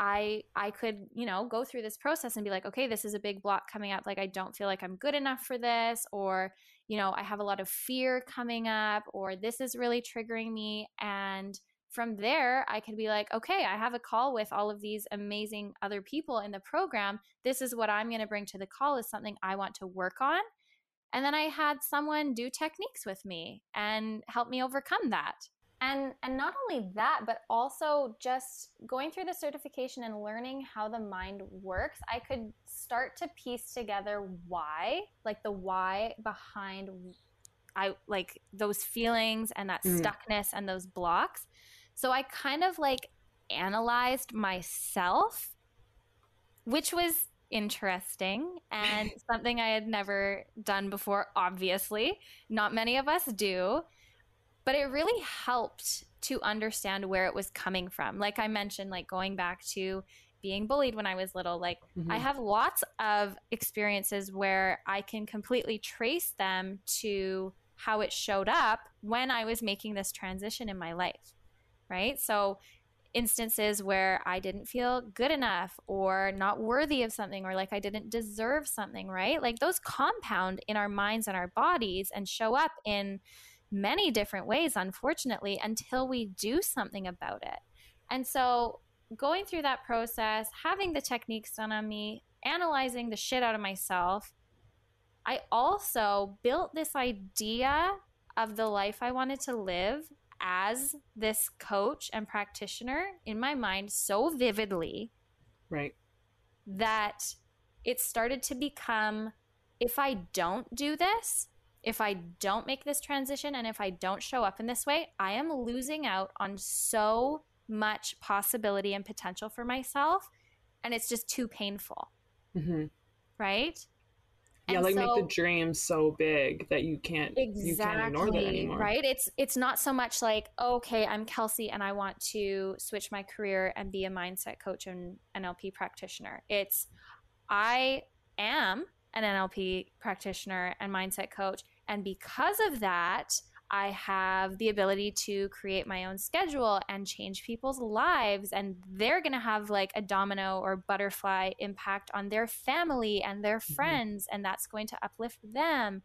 I I could, you know, go through this process and be like, okay, this is a big block coming up. Like I don't feel like I'm good enough for this, or, you know, I have a lot of fear coming up, or this is really triggering me. And from there, I could be like, okay, I have a call with all of these amazing other people in the program. This is what I'm going to bring to the call is something I want to work on. And then I had someone do techniques with me and help me overcome that. And and not only that, but also just going through the certification and learning how the mind works, I could start to piece together why, like the why behind I like those feelings and that mm. stuckness and those blocks. So I kind of like analyzed myself, which was interesting and something I had never done before, obviously. Not many of us do. But it really helped to understand where it was coming from. Like I mentioned, like going back to being bullied when I was little, like mm-hmm. I have lots of experiences where I can completely trace them to how it showed up when I was making this transition in my life. Right. So instances where I didn't feel good enough or not worthy of something or like I didn't deserve something, right? Like those compound in our minds and our bodies and show up in many different ways, unfortunately, until we do something about it. And so going through that process, having the techniques done on me, analyzing the shit out of myself, I also built this idea of the life I wanted to live as this coach and practitioner in my mind so vividly. Right. That it started to become if I don't do this, if I don't make this transition and if I don't show up in this way, I am losing out on so much possibility and potential for myself. And it's just too painful. Mm-hmm. Right? Yeah and like so, make the dream so big that you can't exactly, you can't ignore that anymore. right? It's it's not so much like oh, okay i'm kelsey and i want to switch my career and be a mindset coach and nlp practitioner. It's i am an nlp practitioner and mindset coach and because of that I have the ability to create my own schedule and change people's lives. And they're going to have like a domino or butterfly impact on their family and their mm-hmm. friends. And that's going to uplift them.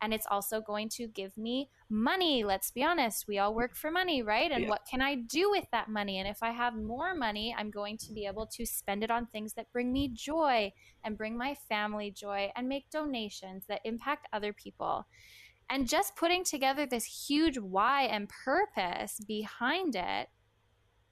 And it's also going to give me money. Let's be honest. We all work for money, right? And yeah. what can I do with that money? And if I have more money, I'm going to be able to spend it on things that bring me joy and bring my family joy and make donations that impact other people. And just putting together this huge why and purpose behind it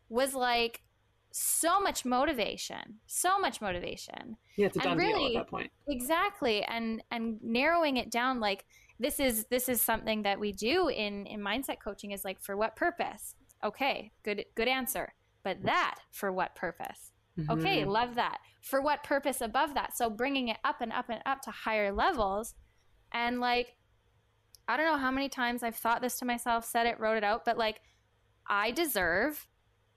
was like so much motivation, so much motivation. Yeah, it's a done really, deal at that point. Exactly, and and narrowing it down like this is this is something that we do in in mindset coaching is like for what purpose? Okay, good good answer. But that for what purpose? Mm-hmm. Okay, love that. For what purpose above that? So bringing it up and up and up to higher levels and like I don't know how many times I've thought this to myself, said it, wrote it out, but like I deserve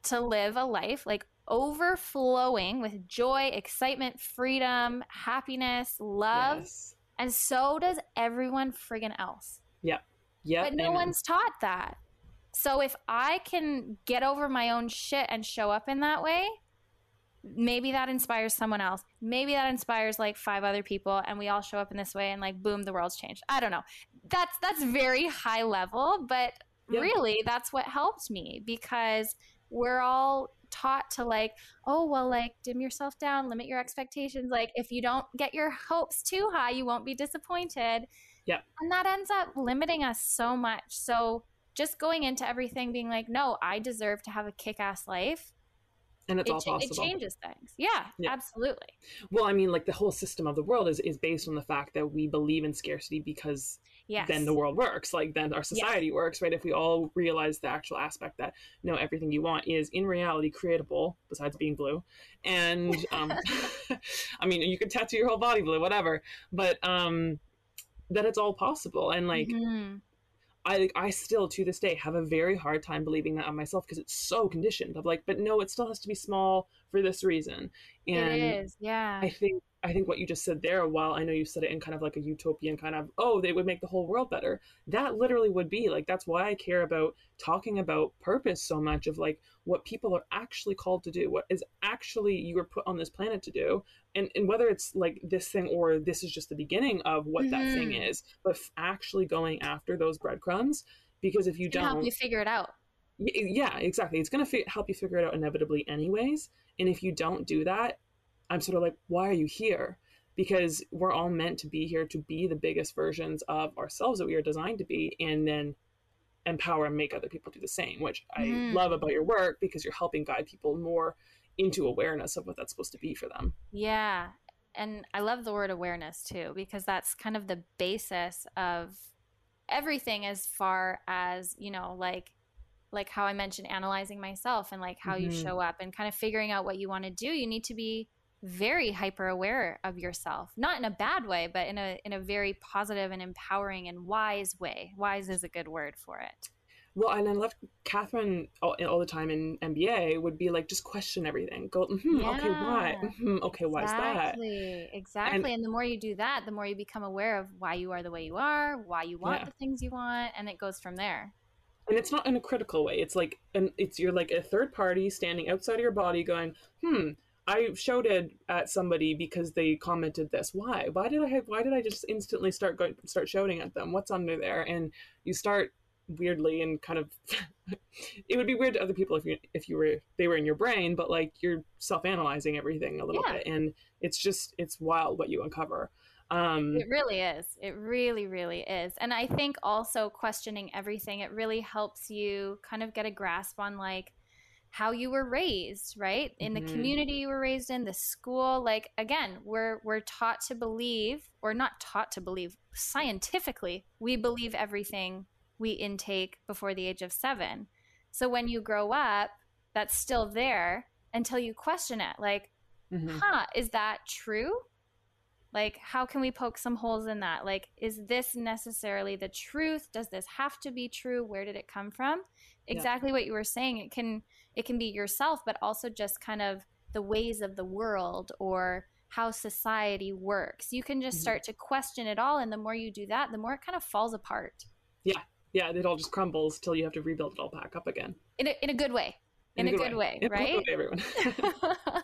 to live a life like overflowing with joy, excitement, freedom, happiness, love. Yes. And so does everyone friggin' else. Yeah. Yeah. But no Amen. one's taught that. So if I can get over my own shit and show up in that way, maybe that inspires someone else. Maybe that inspires like five other people and we all show up in this way and like boom, the world's changed. I don't know. That's that's very high level, but yeah. really that's what helped me because we're all taught to like, oh, well, like dim yourself down, limit your expectations. Like if you don't get your hopes too high, you won't be disappointed. Yeah. And that ends up limiting us so much. So just going into everything being like, no, I deserve to have a kick ass life and it's it all possible. It changes things. Yeah, yeah, absolutely. Well, I mean, like the whole system of the world is is based on the fact that we believe in scarcity because yes. then the world works. Like then our society yes. works, right? If we all realize the actual aspect that you know everything you want is in reality creatable, besides being blue, and um, I mean, you could tattoo your whole body blue, whatever, but um, that it's all possible, and like. Mm-hmm I I still to this day have a very hard time believing that of myself because it's so conditioned. Of like, but no, it still has to be small for this reason. And it is, yeah. I think I think what you just said there, while I know you said it in kind of like a utopian kind of, oh, they would make the whole world better. That literally would be like, that's why I care about talking about purpose so much of like what people are actually called to do, what is actually you were put on this planet to do. And, and whether it's like this thing or this is just the beginning of what mm-hmm. that thing is, but actually going after those breadcrumbs. Because if you don't help you figure it out. Yeah, exactly. It's going to help you figure it out inevitably, anyways. And if you don't do that, I'm sort of like, why are you here? Because we're all meant to be here to be the biggest versions of ourselves that we are designed to be, and then empower and make other people do the same, which I mm. love about your work because you're helping guide people more into awareness of what that's supposed to be for them. Yeah. And I love the word awareness too, because that's kind of the basis of everything as far as, you know, like like how I mentioned analyzing myself and like how mm-hmm. you show up and kind of figuring out what you want to do. You need to be very hyper aware of yourself not in a bad way but in a in a very positive and empowering and wise way wise is a good word for it well and i love Kathrin all, all the time in mba would be like just question everything go mm-hmm, yeah. okay why mm-hmm, okay why exactly. is that exactly and, and, the more you do that the more you become aware of why you are the way you are why you want yeah. the things you want and it goes from there and it's not in a critical way it's like and it's you're like a third party standing outside of your body going hmm I shouted at somebody because they commented this. Why? Why did I have, why did I just instantly start going start shouting at them? What's under there? And you start weirdly and kind of it would be weird to other people if you if you were they were in your brain, but like you're self-analyzing everything a little yeah. bit and it's just it's wild what you uncover. Um, it really is. It really, really is. And I think also questioning everything, it really helps you kind of get a grasp on like how you were raised, right? In the mm-hmm. community you were raised in, the school, like again, we're we're taught to believe or not taught to believe scientifically, we believe everything we intake before the age of 7. So when you grow up, that's still there until you question it. Like, mm-hmm. huh, is that true? Like, how can we poke some holes in that? Like, is this necessarily the truth? Does this have to be true? Where did it come from? Exactly yeah. what you were saying. It can it can be yourself, but also just kind of the ways of the world or how society works. You can just mm-hmm. start to question it all, and the more you do that, the more it kind of falls apart. Yeah, yeah, it all just crumbles till you have to rebuild it all back up again. In a, in a good way. In, in a, good, good way, way right? Way, everyone.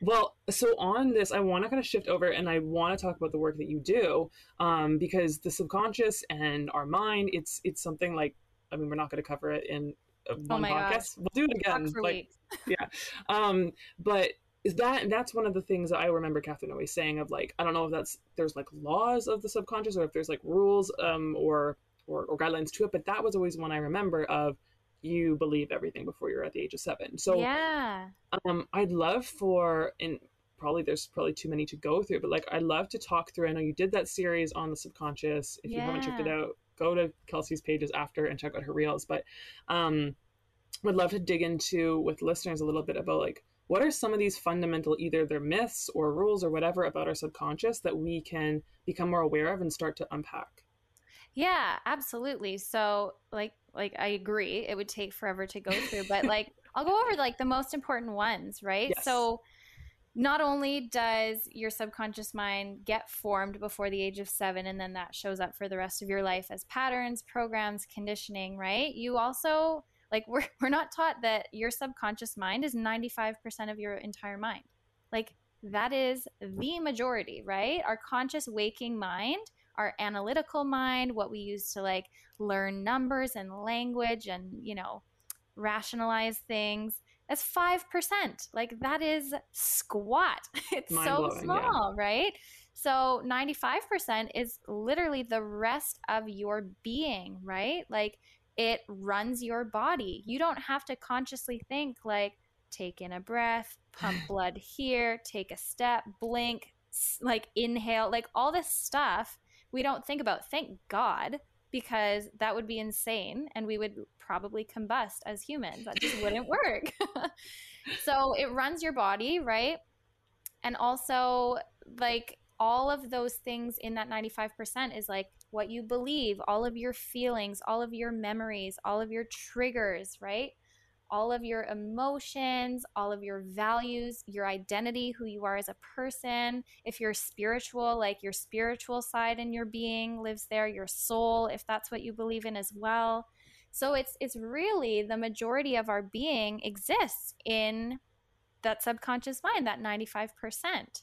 Well, so on this, I want to kind of shift over and I want to talk about the work that you do um, because the subconscious and our mind, it's it's something like, I mean, we're not going to cover it in uh, oh one oh podcast. We'll do it again. Like, yeah. Um, but is that that's one of the things that I remember Kathrin always saying of like, I don't know if that's there's like laws of the subconscious or if there's like rules um, or, or, or guidelines to it, but that was always one I remember of you believe everything before you're at the age of seven. So yeah, um, I'd love for and probably there's probably too many to go through, but like I'd love to talk through. I know you did that series on the subconscious. If yeah. you haven't checked it out, go to Kelsey's pages after and check out her reels. But um, would love to dig into with listeners a little bit about like what are some of these fundamental either they're myths or rules or whatever about our subconscious that we can become more aware of and start to unpack. Yeah, absolutely. So like like I agree, it would take forever to go through, but like I'll go over like the most important ones, right? Yes. So not only does your subconscious mind get formed before the age of 7 and then that shows up for the rest of your life as patterns, programs, conditioning, right? You also like we're we're not taught that your subconscious mind is 95% of your entire mind. Like that is the majority, right? Our conscious waking mind our analytical mind, what we use to like learn numbers and language and, you know, rationalize things. That's 5%. Like that is squat. It's so small, yeah. right? So 95% is literally the rest of your being, right? Like it runs your body. You don't have to consciously think like take in a breath, pump blood here, take a step, blink, like inhale, like all this stuff we don't think about. Thank God, because that would be insane and we would probably combust as humans. That just wouldn't work. so it runs your body, right? And also, like, all of those things in that 95% is like what you believe, all of your feelings, all of your memories, all of your triggers, right? All of your emotions, all of your values, your identity, who you are as a person. If you're spiritual, like your spiritual side in your being lives there, your soul, if that's what you believe in as well. So it's it's really the majority of our being exists in that subconscious mind, that 95%.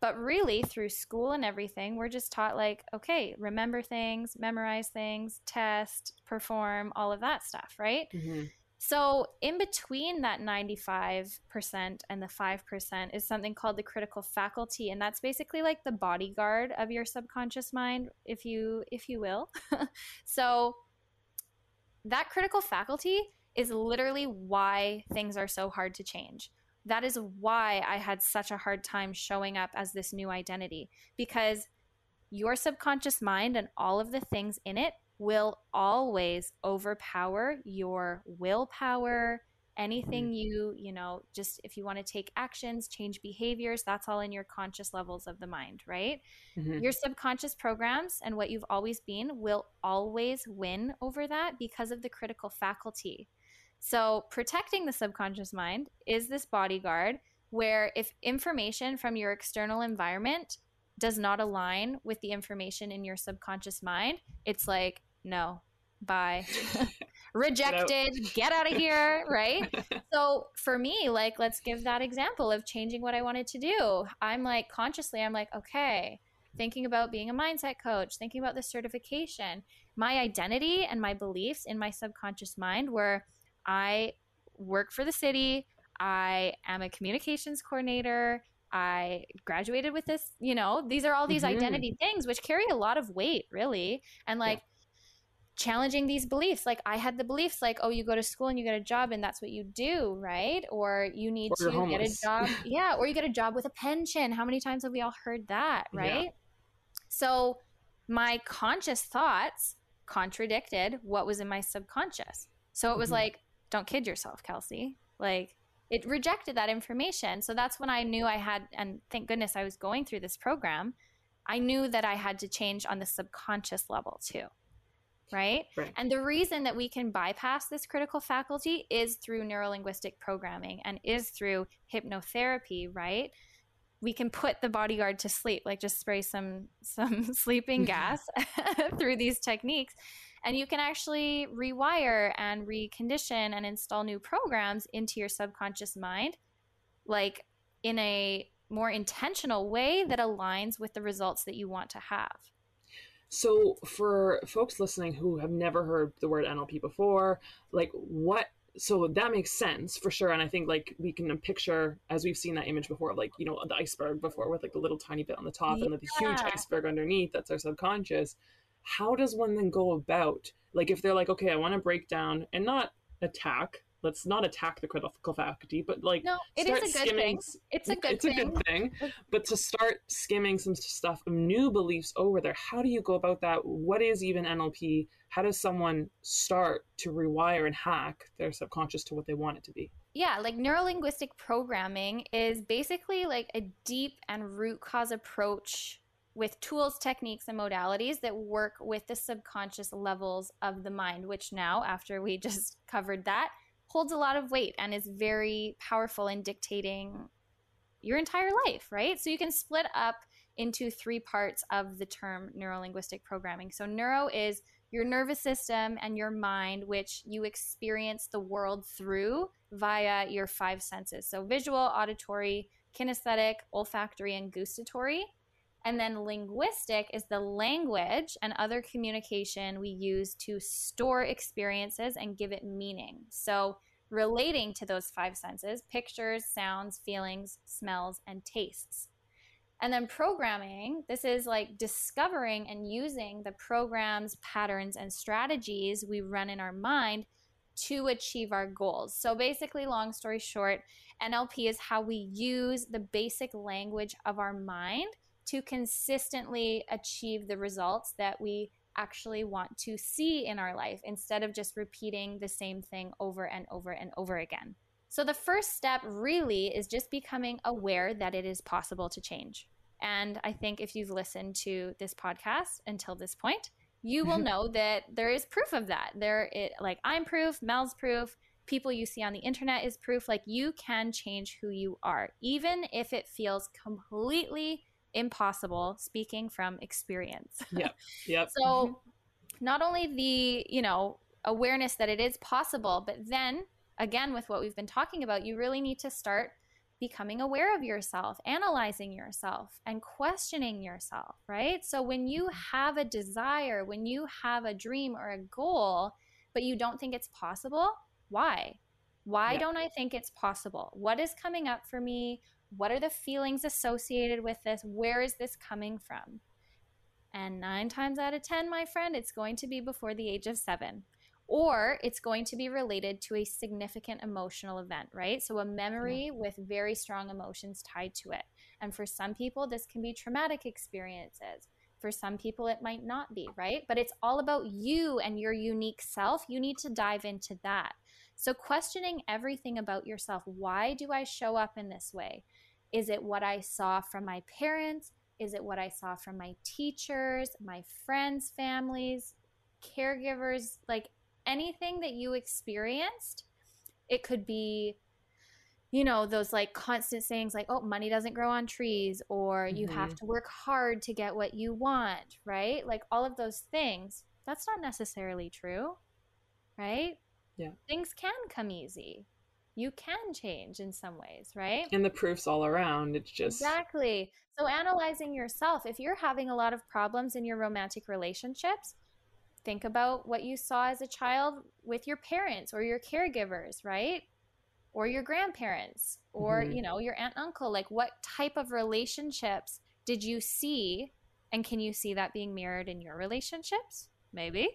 But really, through school and everything, we're just taught like, okay, remember things, memorize things, test, perform, all of that stuff, right? Mm-hmm. So, in between that 95% and the 5% is something called the critical faculty and that's basically like the bodyguard of your subconscious mind if you if you will. so, that critical faculty is literally why things are so hard to change. That is why I had such a hard time showing up as this new identity because your subconscious mind and all of the things in it will always overpower your willpower anything mm-hmm. you you know just if you want to take actions change behaviors that's all in your conscious levels of the mind right mm-hmm. your subconscious programs and what you've always been will always win over that because of the critical faculty so protecting the subconscious mind is this bodyguard where if information from your external environment does not align with the information in your subconscious mind it's like no, bye. Rejected, get out of here, right? so for me, like, let's give that example of changing what I wanted to do. I'm like, consciously, I'm like, okay, thinking about being a mindset coach, thinking about the certification, my identity and my beliefs in my subconscious mind were I work for the city, I am a communications coordinator, I graduated with this, you know, these are all these mm-hmm. identity things which carry a lot of weight, really. And like, challenging these beliefs. Like I had the beliefs like, oh, you go to school and you get a job and that's what you do, right? Or you need or to get a job. yeah. Or you get a job with a pension. How many times have we all heard that, right? Yeah. So my conscious thoughts contradicted what was in my subconscious. So it was mm-hmm. like, don't kid yourself, Kelsey. Like it rejected that information. So that's when I knew I had, and thank goodness I was going through this program. I knew that I had to change on the subconscious level too right? right? And the reason that we can bypass this critical faculty is through neurolinguistic programming and is through hypnotherapy, right? We can put the bodyguard to sleep, like just spray some some sleeping mm-hmm. gas through these techniques. And you can actually rewire and recondition and install new programs into your subconscious mind, like in a more intentional way that aligns with the results that you want to have. So, for folks listening who have never heard the word NLP before, like what? So that makes sense for sure, and I think like we can picture as we've seen that image before, like you know the iceberg before with like the little tiny bit on the top yeah. and the huge iceberg underneath. That's our subconscious. How does one then go about like if they're like, okay, I want to break down and not attack let's not attack the critical faculty, but like no, it is a good skimming, thing. It's a good it's thing. a good thing. But to start skimming some stuff, new beliefs over there, how do you go about that? What is even NLP? How does someone start to rewire and hack their subconscious to what they want it to be? Yeah, like neurolinguistic programming is basically like a deep and root cause approach with tools, techniques, and modalities that work with the subconscious levels of the mind, which now, after we just covered that, holds a lot of weight and is very powerful in dictating your entire life, right? So you can split up into three parts of the term neurolinguistic programming. So, neuro is your nervous system and your mind, which you experience the world through via your five senses. So, visual, auditory, kinesthetic, olfactory, and gustatory. And then linguistic is the language and other communication we use to store experiences and give it meaning. So, relating to those five senses pictures, sounds, feelings, smells, and tastes. And then programming, this is like discovering and using the programs, patterns, and strategies we run in our mind to achieve our goals. So, basically, long story short, NLP is how we use the basic language of our mind to consistently achieve the results that we actually want to see in our life instead of just repeating the same thing over and over and over again. So, the first step really is just becoming aware that it is possible to change. And I think if you've listened to this podcast until this point, you will mm-hmm. know that there is proof of that. There, it, like I'm proof, Mel's proof, people you see on the internet is proof like you can change who you are, even if it feels completely impossible, speaking from experience. Yep. Yep. so, mm-hmm. not only the, you know, awareness that it is possible, but then again, with what we've been talking about, you really need to start becoming aware of yourself, analyzing yourself, and questioning yourself, right? So when you have a desire, when you have a dream or a goal, but you don't think it's possible, why? Why yeah. don't I think it's possible? What is coming up for me? What are the feelings associated with this? Where is this coming from? And nine times out of 10, my friend, it's going to be before the age of seven or it's going to be related to a significant emotional event, right? So, a memory yeah. with very strong emotions tied to it. And for some people, this can be traumatic experiences. For some people, it might not be, right? But it's all about you and your unique self. You need to dive into that. So, questioning everything about yourself why do I show up in this way? Is it what I saw from my parents? Is it what I saw from my teachers, my friends' families, caregivers? Like anything that you experienced, it could be you know those like constant sayings like oh money doesn't grow on trees or you mm-hmm. have to work hard to get what you want right like all of those things that's not necessarily true right yeah things can come easy you can change in some ways right and the proof's all around it's just exactly so analyzing yourself if you're having a lot of problems in your romantic relationships think about what you saw as a child with your parents or your caregivers, right? Or your grandparents or, mm-hmm. you know, your aunt uncle. Like what type of relationships did you see and can you see that being mirrored in your relationships? Maybe,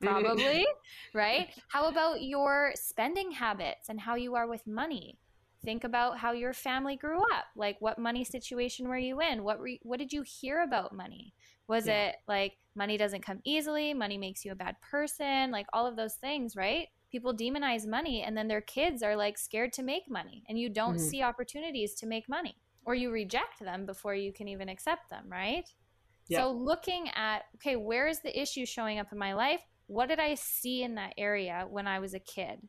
probably, right? How about your spending habits and how you are with money? Think about how your family grew up. Like, what money situation were you in? What re- what did you hear about money? Was yeah. it like money doesn't come easily, money makes you a bad person, like all of those things, right? People demonize money and then their kids are like scared to make money and you don't mm-hmm. see opportunities to make money or you reject them before you can even accept them, right? So looking at okay, where is the issue showing up in my life? What did I see in that area when I was a kid?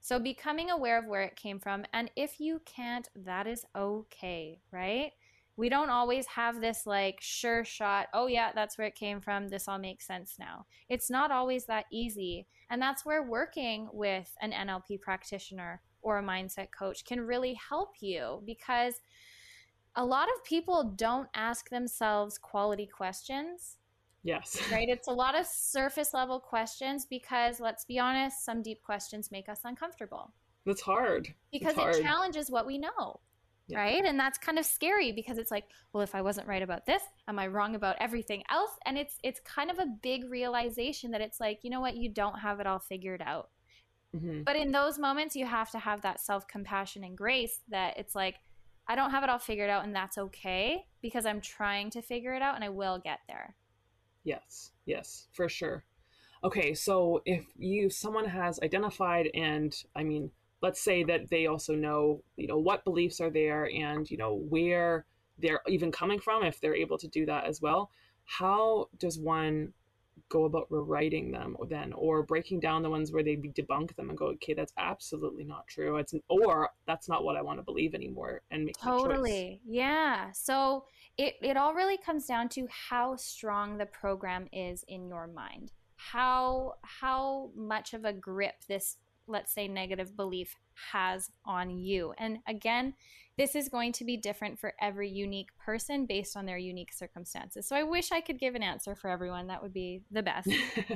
So becoming aware of where it came from and if you can't, that is okay, right? we don't always have this like sure shot, oh yeah, that's where it came from. This all makes sense now. It's not always that easy. And that's where working with an NLP practitioner or a mindset coach can really help you because a lot of people don't ask themselves quality questions. Yes. Right? It's a lot of surface level questions because let's be honest, some deep questions make us uncomfortable. That's hard. Because hard. it challenges what we know yeah. right? And that's kind of scary because it's like, well, if I wasn't right about this, am I wrong about everything else? And it's it's kind of a big realization that it's like, you know what, you don't have it all figured out. Mm-hmm. But in those moments, you have to have that self compassion and grace that it's like, I don't have it all figured out, and that's okay because I'm trying to figure it out, and I will get there. Yes, yes, for sure. Okay, so if you someone has identified and I mean let's say that they also know you know what beliefs are there and you know where they're even coming from if they're able to do that as well how does one go about rewriting them then or breaking down the ones where they debunk them and go okay that's absolutely not true. It's or that's not what i want to believe anymore and make totally. Yeah. So it, it all really comes down to how strong the program is in your mind. How how much of a grip this let's say, negative belief has on you. And again, this is going to be different for every unique person based on their unique circumstances. So I wish I could give an answer for everyone. That would be the best.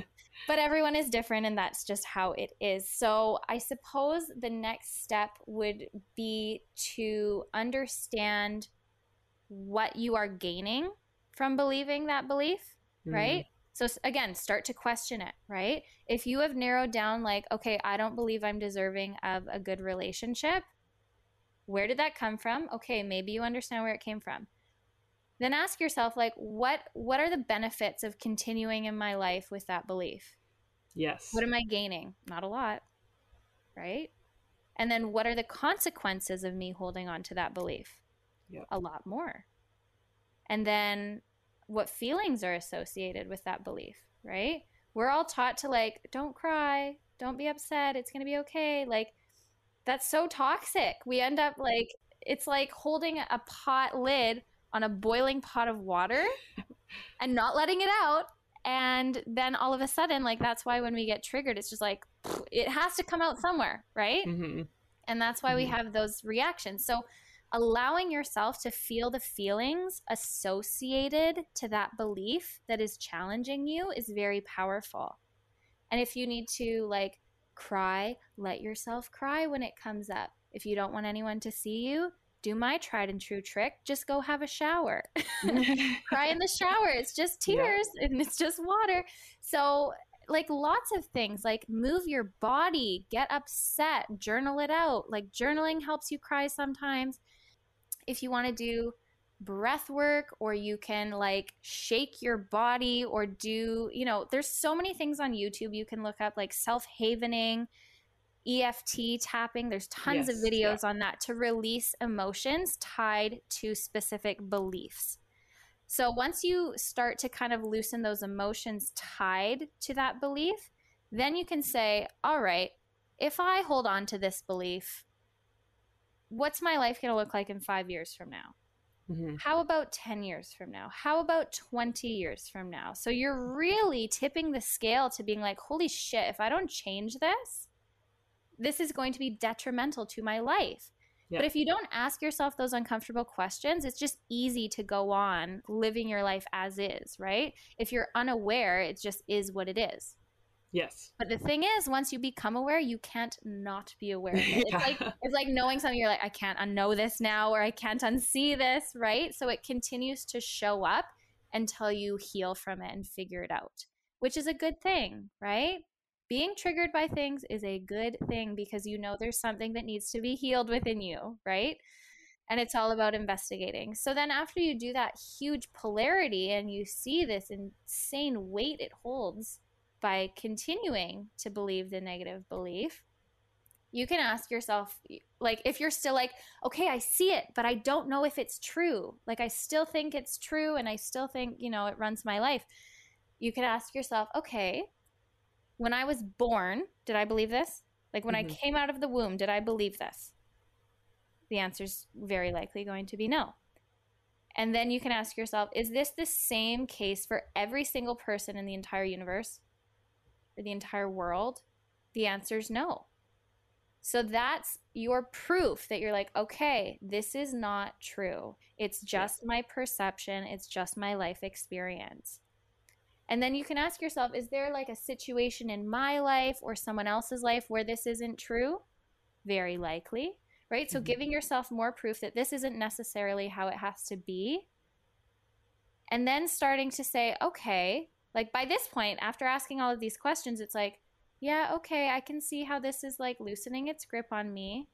but everyone is different, and that's just how it is. So I suppose the next step would be to understand what you are gaining from believing that belief, mm. right? So again, start to question it, right? If you have narrowed down, like, okay, I don't believe I'm deserving of a good relationship, where did that come from? Okay, maybe you understand where it came from. Then ask yourself, like, what what are the benefits of continuing in my life with that belief? Yes. What am I gaining? Not a lot, right? And then what are the consequences of me holding on to that belief? Yep. A lot more. And then what feelings are associated with that belief, right? We're all taught to like, don't cry, Don't be upset. It's going to be okay. Like, that's so toxic. We end up like, it's like holding a pot lid on a boiling pot of water and not letting it out. And then all of a sudden, like, that's why when we get triggered, it's just like, it has to come out somewhere, right? Mm-hmm. And that's why mm-hmm. we have those reactions. So, allowing yourself to feel the feelings associated to that belief that is challenging you is very powerful. And if you need to like cry, let yourself cry when it comes up. If you don't want anyone to see you, do my tried and true trick. Just go have a shower. cry in the shower. It's just tears yeah. and it's just water. So, like lots of things, like move your body, get upset, journal it out. Like journaling helps you cry sometimes. If you want to do breath work or you can like shake your body or do, you know, there's so many things on YouTube you can look up like self-havening, EFT tapping. There's tons yes, of videos yeah. on that to release emotions tied to specific beliefs. So once you start to kind of loosen those emotions tied to that belief, then you can say, all right, if I hold on to this belief, what's my life going to look like in five years from now? Mm-hmm. How about 10 years from now? How about 20 years from now? So you're really tipping the scale to being like, holy shit, if I don't change this, this is going to be detrimental to my life. Yeah. But if you don't ask yourself those uncomfortable questions, it's just easy to go on living your life as is, right? If you're unaware, it just is what it is. Yes. But the thing is, once you become aware, you can't not be aware. It. It's like it's like knowing something. You're like, I can't unknow this now, or I can't unsee this, right? So it continues to show up until you heal from it and figure it out, which is a good thing, right? Being triggered by things is a good thing because you know there's something that needs to be healed within you, right? And it's all about investigating. So then, after you do that huge polarity and you see this insane weight it holds by continuing to believe the negative belief, you can ask yourself, like, if you're still like, okay, I see it, but I don't know if it's true. Like, I still think it's true and I still think, you know, it runs my life. You can ask yourself, okay, when I was born, did I believe this? Like, when mm-hmm. I came out of the womb, did I believe this? The answer is very likely going to be no. And then you can ask yourself, is this the same case for every single person in the entire universe? Or the entire world? The answer is no. So that's your proof that you're like, okay, this is not true. It's just my perception, it's just my life experience. And then you can ask yourself, is there like a situation in my life or someone else's life where this isn't true? Very likely, right? So mm-hmm. giving yourself more proof that this isn't necessarily how it has to be. And then starting to say, okay, like by this point after asking all of these questions it's like yeah okay i can see how this is like loosening its grip on me.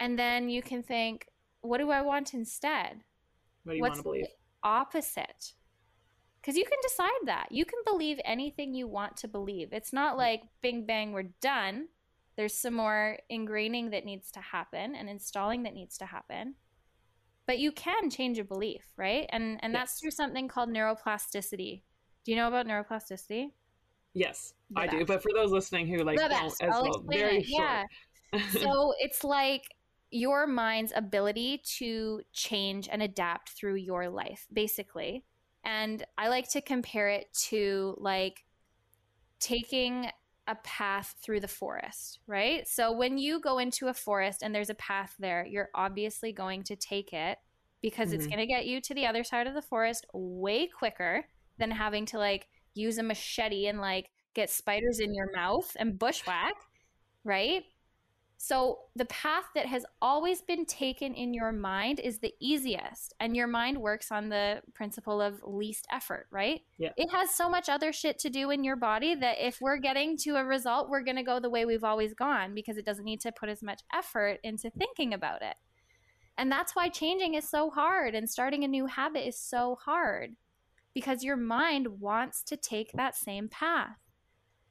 And then you can think what do i want instead? What do you What's want to believe opposite? Because you can decide that. You can believe anything you want to believe. It's not mm. like bing bang we're done. There's some more ingraining that needs to happen and installing that needs to happen but you can change a belief right and and yes. that's through something called neuroplasticity do you know about neuroplasticity yes the i best. do but for those listening who like the don't best. as I'll well very it. short yeah so it's like your mind's ability to change and adapt through your life basically and i like to compare it to like taking a path through the forest, right? So when you go into a forest and there's a path there, you're obviously going to take it because mm-hmm. it's going to get you to the other side of the forest way quicker than having to like use a machete and like get spiders in your mouth and bushwhack, right? So, the path that has always been taken in your mind is the easiest. And your mind works on the principle of least effort, right? Yeah. It has so much other shit to do in your body that if we're getting to a result, we're going to go the way we've always gone because it doesn't need to put as much effort into thinking about it. And that's why changing is so hard and starting a new habit is so hard because your mind wants to take that same path.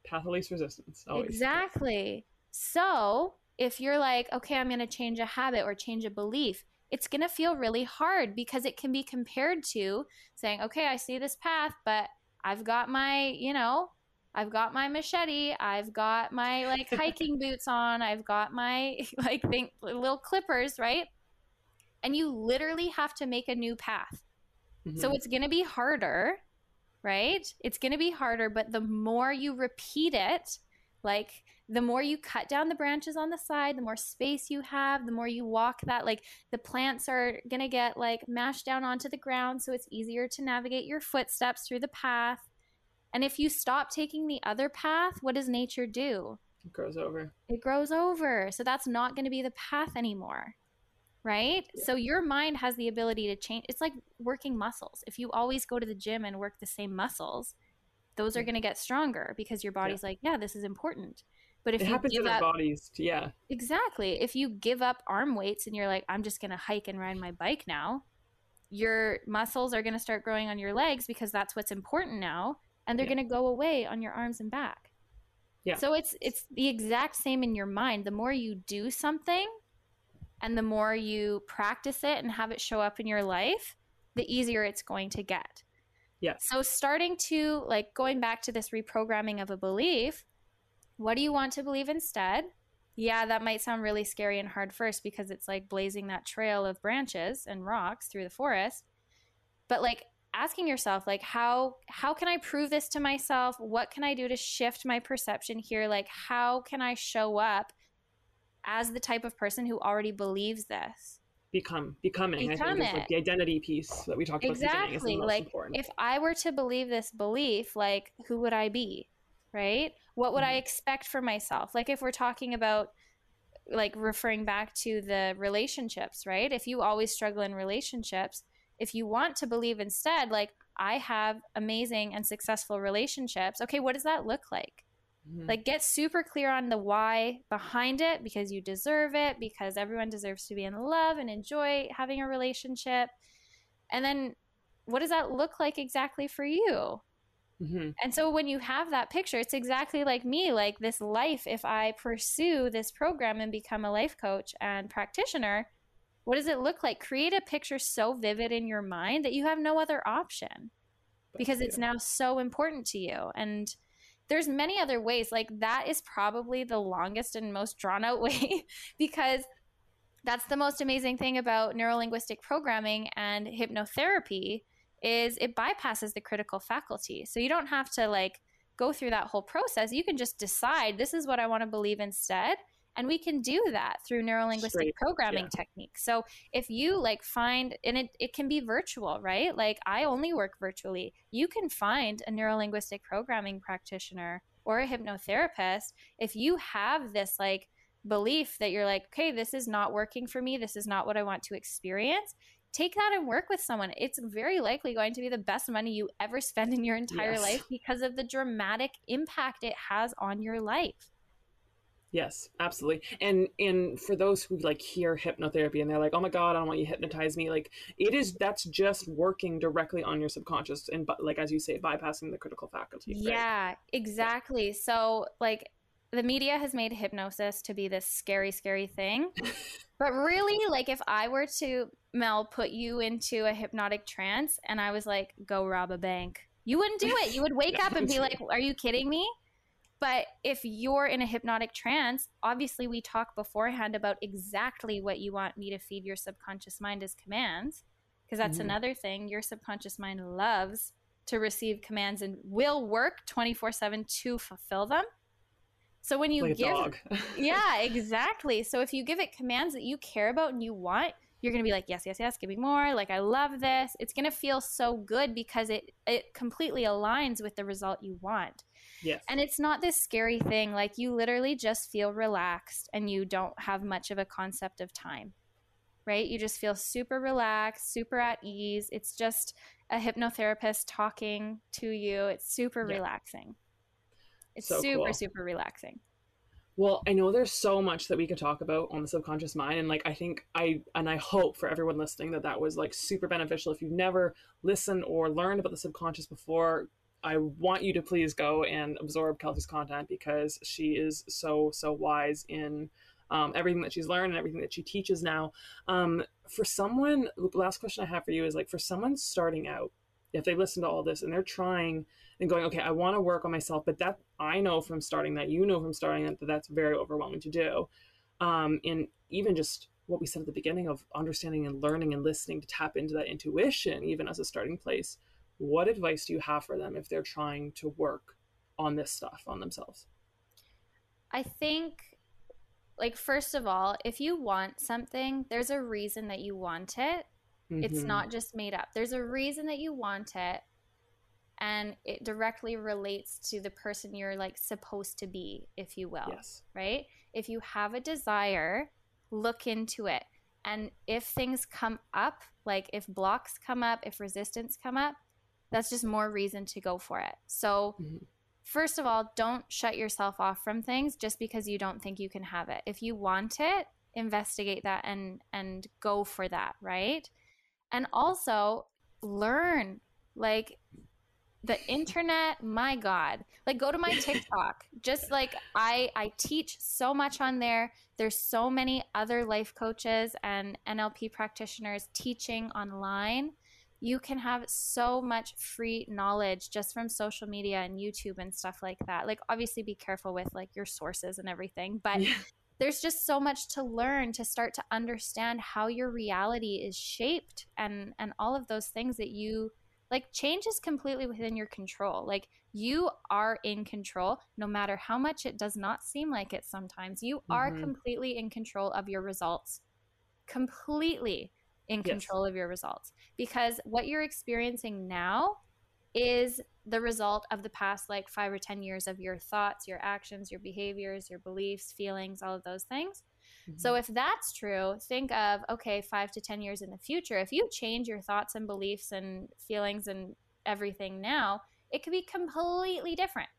Path of least resistance. Always. Exactly. So, if you're like, okay, I'm going to change a habit or change a belief, it's going to feel really hard because it can be compared to saying, okay, I see this path, but I've got my, you know, I've got my machete, I've got my like hiking boots on, I've got my like think little clippers, right? And you literally have to make a new path. Mm-hmm. So it's going to be harder, right? It's going to be harder, but the more you repeat it, like the more you cut down the branches on the side, the more space you have, the more you walk that, like the plants are going to get like mashed down onto the ground. So it's easier to navigate your footsteps through the path. And if you stop taking the other path, what does nature do? It grows over. It grows over. So that's not going to be the path anymore. Right? Yeah. So your mind has the ability to change. It's like working muscles. If you always go to the gym and work the same muscles, those are going to get stronger because your body's yeah. like, yeah, this is important. But if it you happens in up, our bodies, yeah, exactly. If you give up arm weights and you're like, I'm just going to hike and ride my bike now, your muscles are going to start growing on your legs because that's what's important now, and they're yeah. going to go away on your arms and back. Yeah. So it's it's the exact same in your mind. The more you do something, and the more you practice it and have it show up in your life, the easier it's going to get. Yeah. So starting to like going back to this reprogramming of a belief, what do you want to believe instead? Yeah, that might sound really scary and hard first because it's like blazing that trail of branches and rocks through the forest. But like asking yourself like how how can I prove this to myself? What can I do to shift my perception here? Like how can I show up as the type of person who already believes this? become becoming. Become I think is like the identity piece that we talked exactly. about. Exactly. Like important. if I were to believe this belief, like who would I be? Right? What would mm-hmm. I expect for myself? Like if we're talking about like referring back to the relationships, right? If you always struggle in relationships, if you want to believe instead, like I have amazing and successful relationships, okay, what does that look like? Mm-hmm. Like, get super clear on the why behind it because you deserve it, because everyone deserves to be in love and enjoy having a relationship. And then, what does that look like exactly for you? Mm-hmm. And so, when you have that picture, it's exactly like me like this life. If I pursue this program and become a life coach and practitioner, what does it look like? Create a picture so vivid in your mind that you have no other option because it's now so important to you. And there's many other ways like that is probably the longest and most drawn out way because that's the most amazing thing about neurolinguistic programming and hypnotherapy is it bypasses the critical faculty. So you don't have to like go through that whole process. You can just decide this is what i want to believe instead and we can do that through neurolinguistic Straight. programming yeah. techniques. So if you like find and it, it can be virtual right? Like i only work virtually. You can find a neurolinguistic programming practitioner or a hypnotherapist if you have this like belief that you're like okay this is not working for me. This is not what i want to experience take that and work with someone. It's very likely going to be the best money you ever spend in your entire yes. life because of the dramatic impact it has on your life. Yes, absolutely. And and for those who like hear hypnotherapy and they're like, "Oh my god, I don't want you to hypnotize me." Like it is that's just working directly on your subconscious and but like as you say bypassing the critical faculty. Right? Yeah, exactly. So like the media has made hypnosis to be this scary scary thing. but really like if I were to Mel put you into a hypnotic trance and I was like, "Go rob a bank." You wouldn't do it. You would wake up and be like, "Are you kidding me?" But if you're in a hypnotic trance, obviously we talk beforehand about exactly what you want me to feed your subconscious mind as commands, because that's mm-hmm. another thing. Your subconscious mind loves to receive commands and will work 24 7 to fulfill them. So when you like give, yeah, exactly. So if you give it commands that you care about and you want, you're going to be like yes yes yes give me more like i love this. It's going to feel so good because it it completely aligns with the result you want. Yes. And it's not this scary thing like you literally just feel relaxed and you don't have much of a concept of time right? You just feel super relaxed super at ease. It's just a hypnotherapist talking to you. It's super yeah. relaxing it's so super cool. super relaxing well, I know there's so much that we could talk about on the subconscious mind, and like I think I and I hope for everyone listening that that was like super beneficial. If you've never listened or learned about the subconscious before, I want you to please go and absorb Kelsey's content because she is so so wise in um, everything that she's learned and everything that she teaches now. Um, for someone, the last question I have for you is like for someone starting out, if they listen to all this and they're trying and going, okay, I want to work on myself, but that I know from starting that, you know from starting that, that that's very overwhelming to do. Um, and even just what we said at the beginning of understanding and learning and listening to tap into that intuition, even as a starting place. What advice do you have for them if they're trying to work on this stuff on themselves? I think, like, first of all, if you want something, there's a reason that you want it. Mm-hmm. It's not just made up. There's a reason that you want it and it directly relates to the person you're like supposed to be, if you will. Yes. Right? If you have a desire, look into it. And if things come up, like if blocks come up, if resistance come up, that's just more reason to go for it. So mm-hmm. first of all, don't shut yourself off from things just because you don't think you can have it. If you want it, investigate that and and go for that, right? And also learn like the internet my god. Like go to my tiktok. Just like i i teach so much on there. There's so many other life coaches and nlp practitioners teaching online. You can have so much free knowledge just from social media and youtube and stuff like that. Like obviously be careful with like your sources and everything but yeah. there's just so much to learn to start to understand how your reality is shaped and and all of those things that you like change is completely within your control. Like you are in control no matter how much it does not seem like it sometimes. You are mm-hmm. completely in control of your results. Completely in control yes. of your results because what you're experiencing now is the result of the past like 5 or 10 years of your thoughts, your actions, your behaviors, your beliefs, feelings, all of those things. Mm-hmm. So if that's true, think of okay, five to 10 years in the future. If you change your thoughts and beliefs and feelings and everything now, it could be completely different.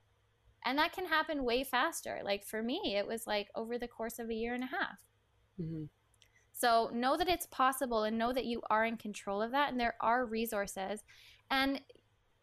And that can happen way faster. Like for me, it was like over the course of a year and a half. Mm-hmm. So know that it's possible and know that you are in control of that and there are resources. And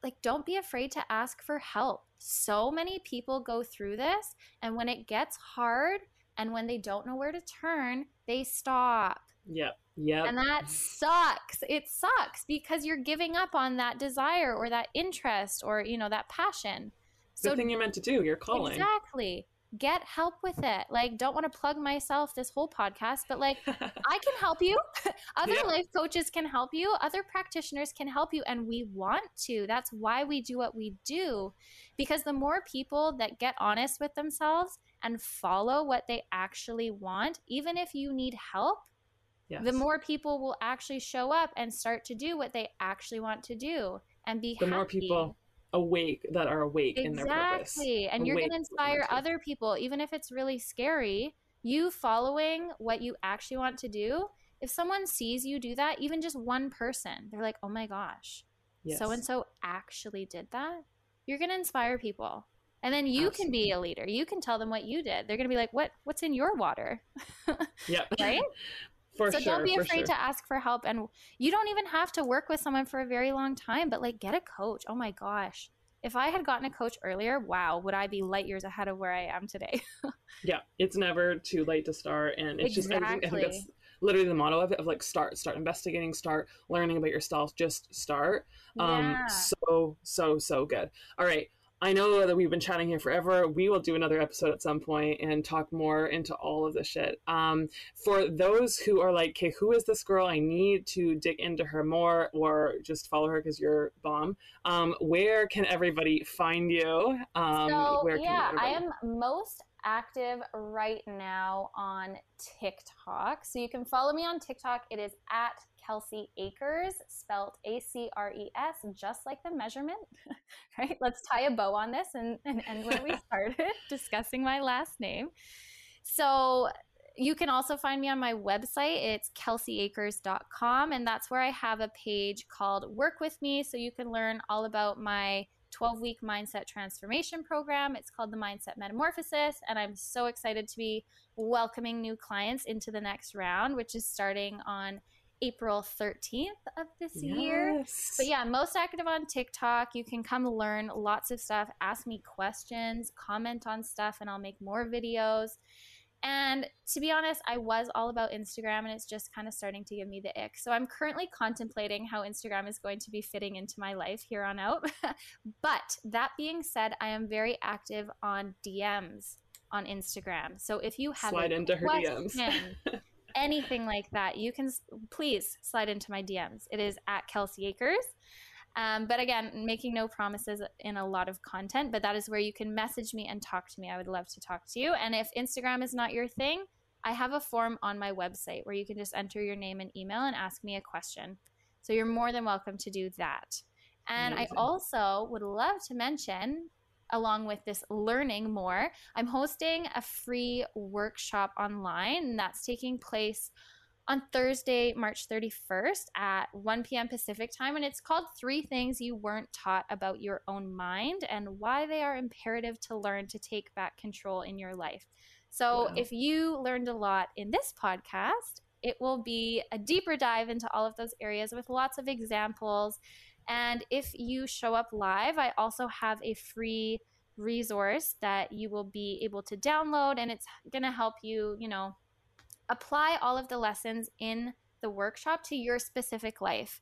like don't be afraid to ask for help. So many people go through this and when it gets hard, and when they don't know where to turn, they stop. Yep. Yep. And that sucks. It sucks because you're giving up on that desire or that interest or, you know, that passion. So the thing you're meant to do, you're calling. Exactly. Get help with it. Like, don't want to plug myself this whole podcast, but like, I can help you. Other life coaches can help you. Other practitioners can help you. And we want to. That's why we do what we do. Because the more people that get honest with themselves and follow what they actually want, even if you need help, yes. the more people will actually show up and start to do what they actually want to do and be the happy. more people awake that are awake exactly. in their purpose. Exactly. And you're going to inspire other people, even if it's really scary. You following what you actually want to do. If someone sees you do that, even just one person, they're like, oh my gosh, so and so actually did that. You're going to inspire people. And then you Absolutely. can be a leader. You can tell them what you did. They're going to be like, "What? What's in your water?" yeah. right. For so sure, don't be afraid sure. to ask for help, and you don't even have to work with someone for a very long time. But like, get a coach. Oh my gosh, if I had gotten a coach earlier, wow, would I be light years ahead of where I am today? yeah, it's never too late to start, and it's exactly. just I think, I think that's literally the motto of it of like start, start investigating, start learning about yourself, just start. Um, yeah. so so so good. All right. I know that we've been chatting here forever. We will do another episode at some point and talk more into all of this shit. Um, for those who are like, okay, who is this girl? I need to dig into her more or just follow her because you're bomb. Um, where can everybody find you? Um, so, yeah, I am most active right now on TikTok. So you can follow me on TikTok. It is at Kelsey Acres, spelt A C R E S, just like the measurement. right? Let's tie a bow on this and, and end where we started discussing my last name. So you can also find me on my website. It's kelseyacres.com, and that's where I have a page called Work With Me. So you can learn all about my 12 week mindset transformation program. It's called the Mindset Metamorphosis, and I'm so excited to be welcoming new clients into the next round, which is starting on April 13th of this yes. year. But yeah, most active on TikTok. You can come learn lots of stuff, ask me questions, comment on stuff, and I'll make more videos. And to be honest, I was all about Instagram and it's just kind of starting to give me the ick. So I'm currently contemplating how Instagram is going to be fitting into my life here on out. but that being said, I am very active on DMs on Instagram. So if you have slide into her DMs. anything like that, you can please slide into my DMs. It is at Kelsey Acres. Um, but again, making no promises in a lot of content, but that is where you can message me and talk to me. I would love to talk to you. And if Instagram is not your thing, I have a form on my website where you can just enter your name and email and ask me a question. So you're more than welcome to do that. And Amazing. I also would love to mention, along with this learning more, I'm hosting a free workshop online that's taking place on Thursday, March 31st at 1 p.m. Pacific time. And it's called Three Things You Weren't Taught About Your Own Mind and Why They Are Imperative to Learn to Take Back Control in Your Life. So, wow. if you learned a lot in this podcast, it will be a deeper dive into all of those areas with lots of examples. And if you show up live, I also have a free resource that you will be able to download, and it's going to help you, you know, apply all of the lessons in the workshop to your specific life.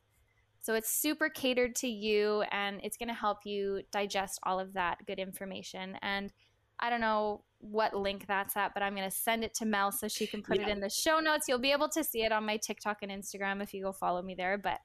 So it's super catered to you and it's going to help you digest all of that good information. And I don't know what link that's at, but I'm going to send it to Mel so she can put yeah. it in the show notes. You'll be able to see it on my TikTok and Instagram if you go follow me there. But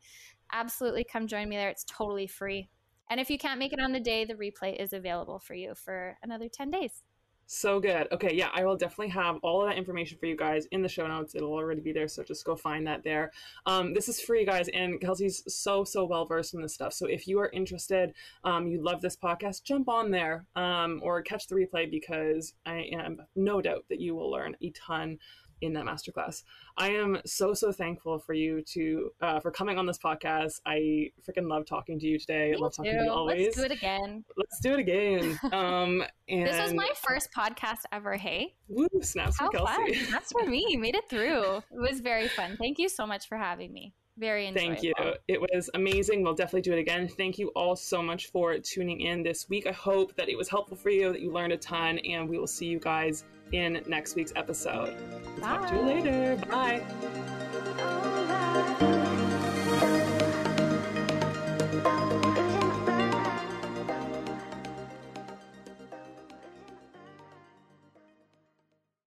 absolutely come join me there. It's totally free. And if you can't make it on the day, the replay is available for you for another 10 days. So good. Okay, yeah, I will definitely have all of that information for you guys in the show notes. It'll already be there, so just go find that there. Um, this is free, guys, and Kelsey's so so well versed in this stuff. So if you are interested, um, you love this podcast, jump on there um, or catch the replay because I am no doubt that you will learn a ton in that masterclass. I am so so thankful for you to uh, for coming on this podcast. I freaking love talking to you today. Me I love talking to you always. Let's do it again. Let's do it again. Um, and this was my first podcast ever. Hey, woo, snaps How Kelsey. Fun. That's for me. You made it through. It was very fun. Thank you so much for having me. Very enjoyable. Thank you. It was amazing. We'll definitely do it again. Thank you all so much for tuning in this week. I hope that it was helpful for you, that you learned a ton, and we will see you guys in next week's episode. Bye. Talk to you later. Bye.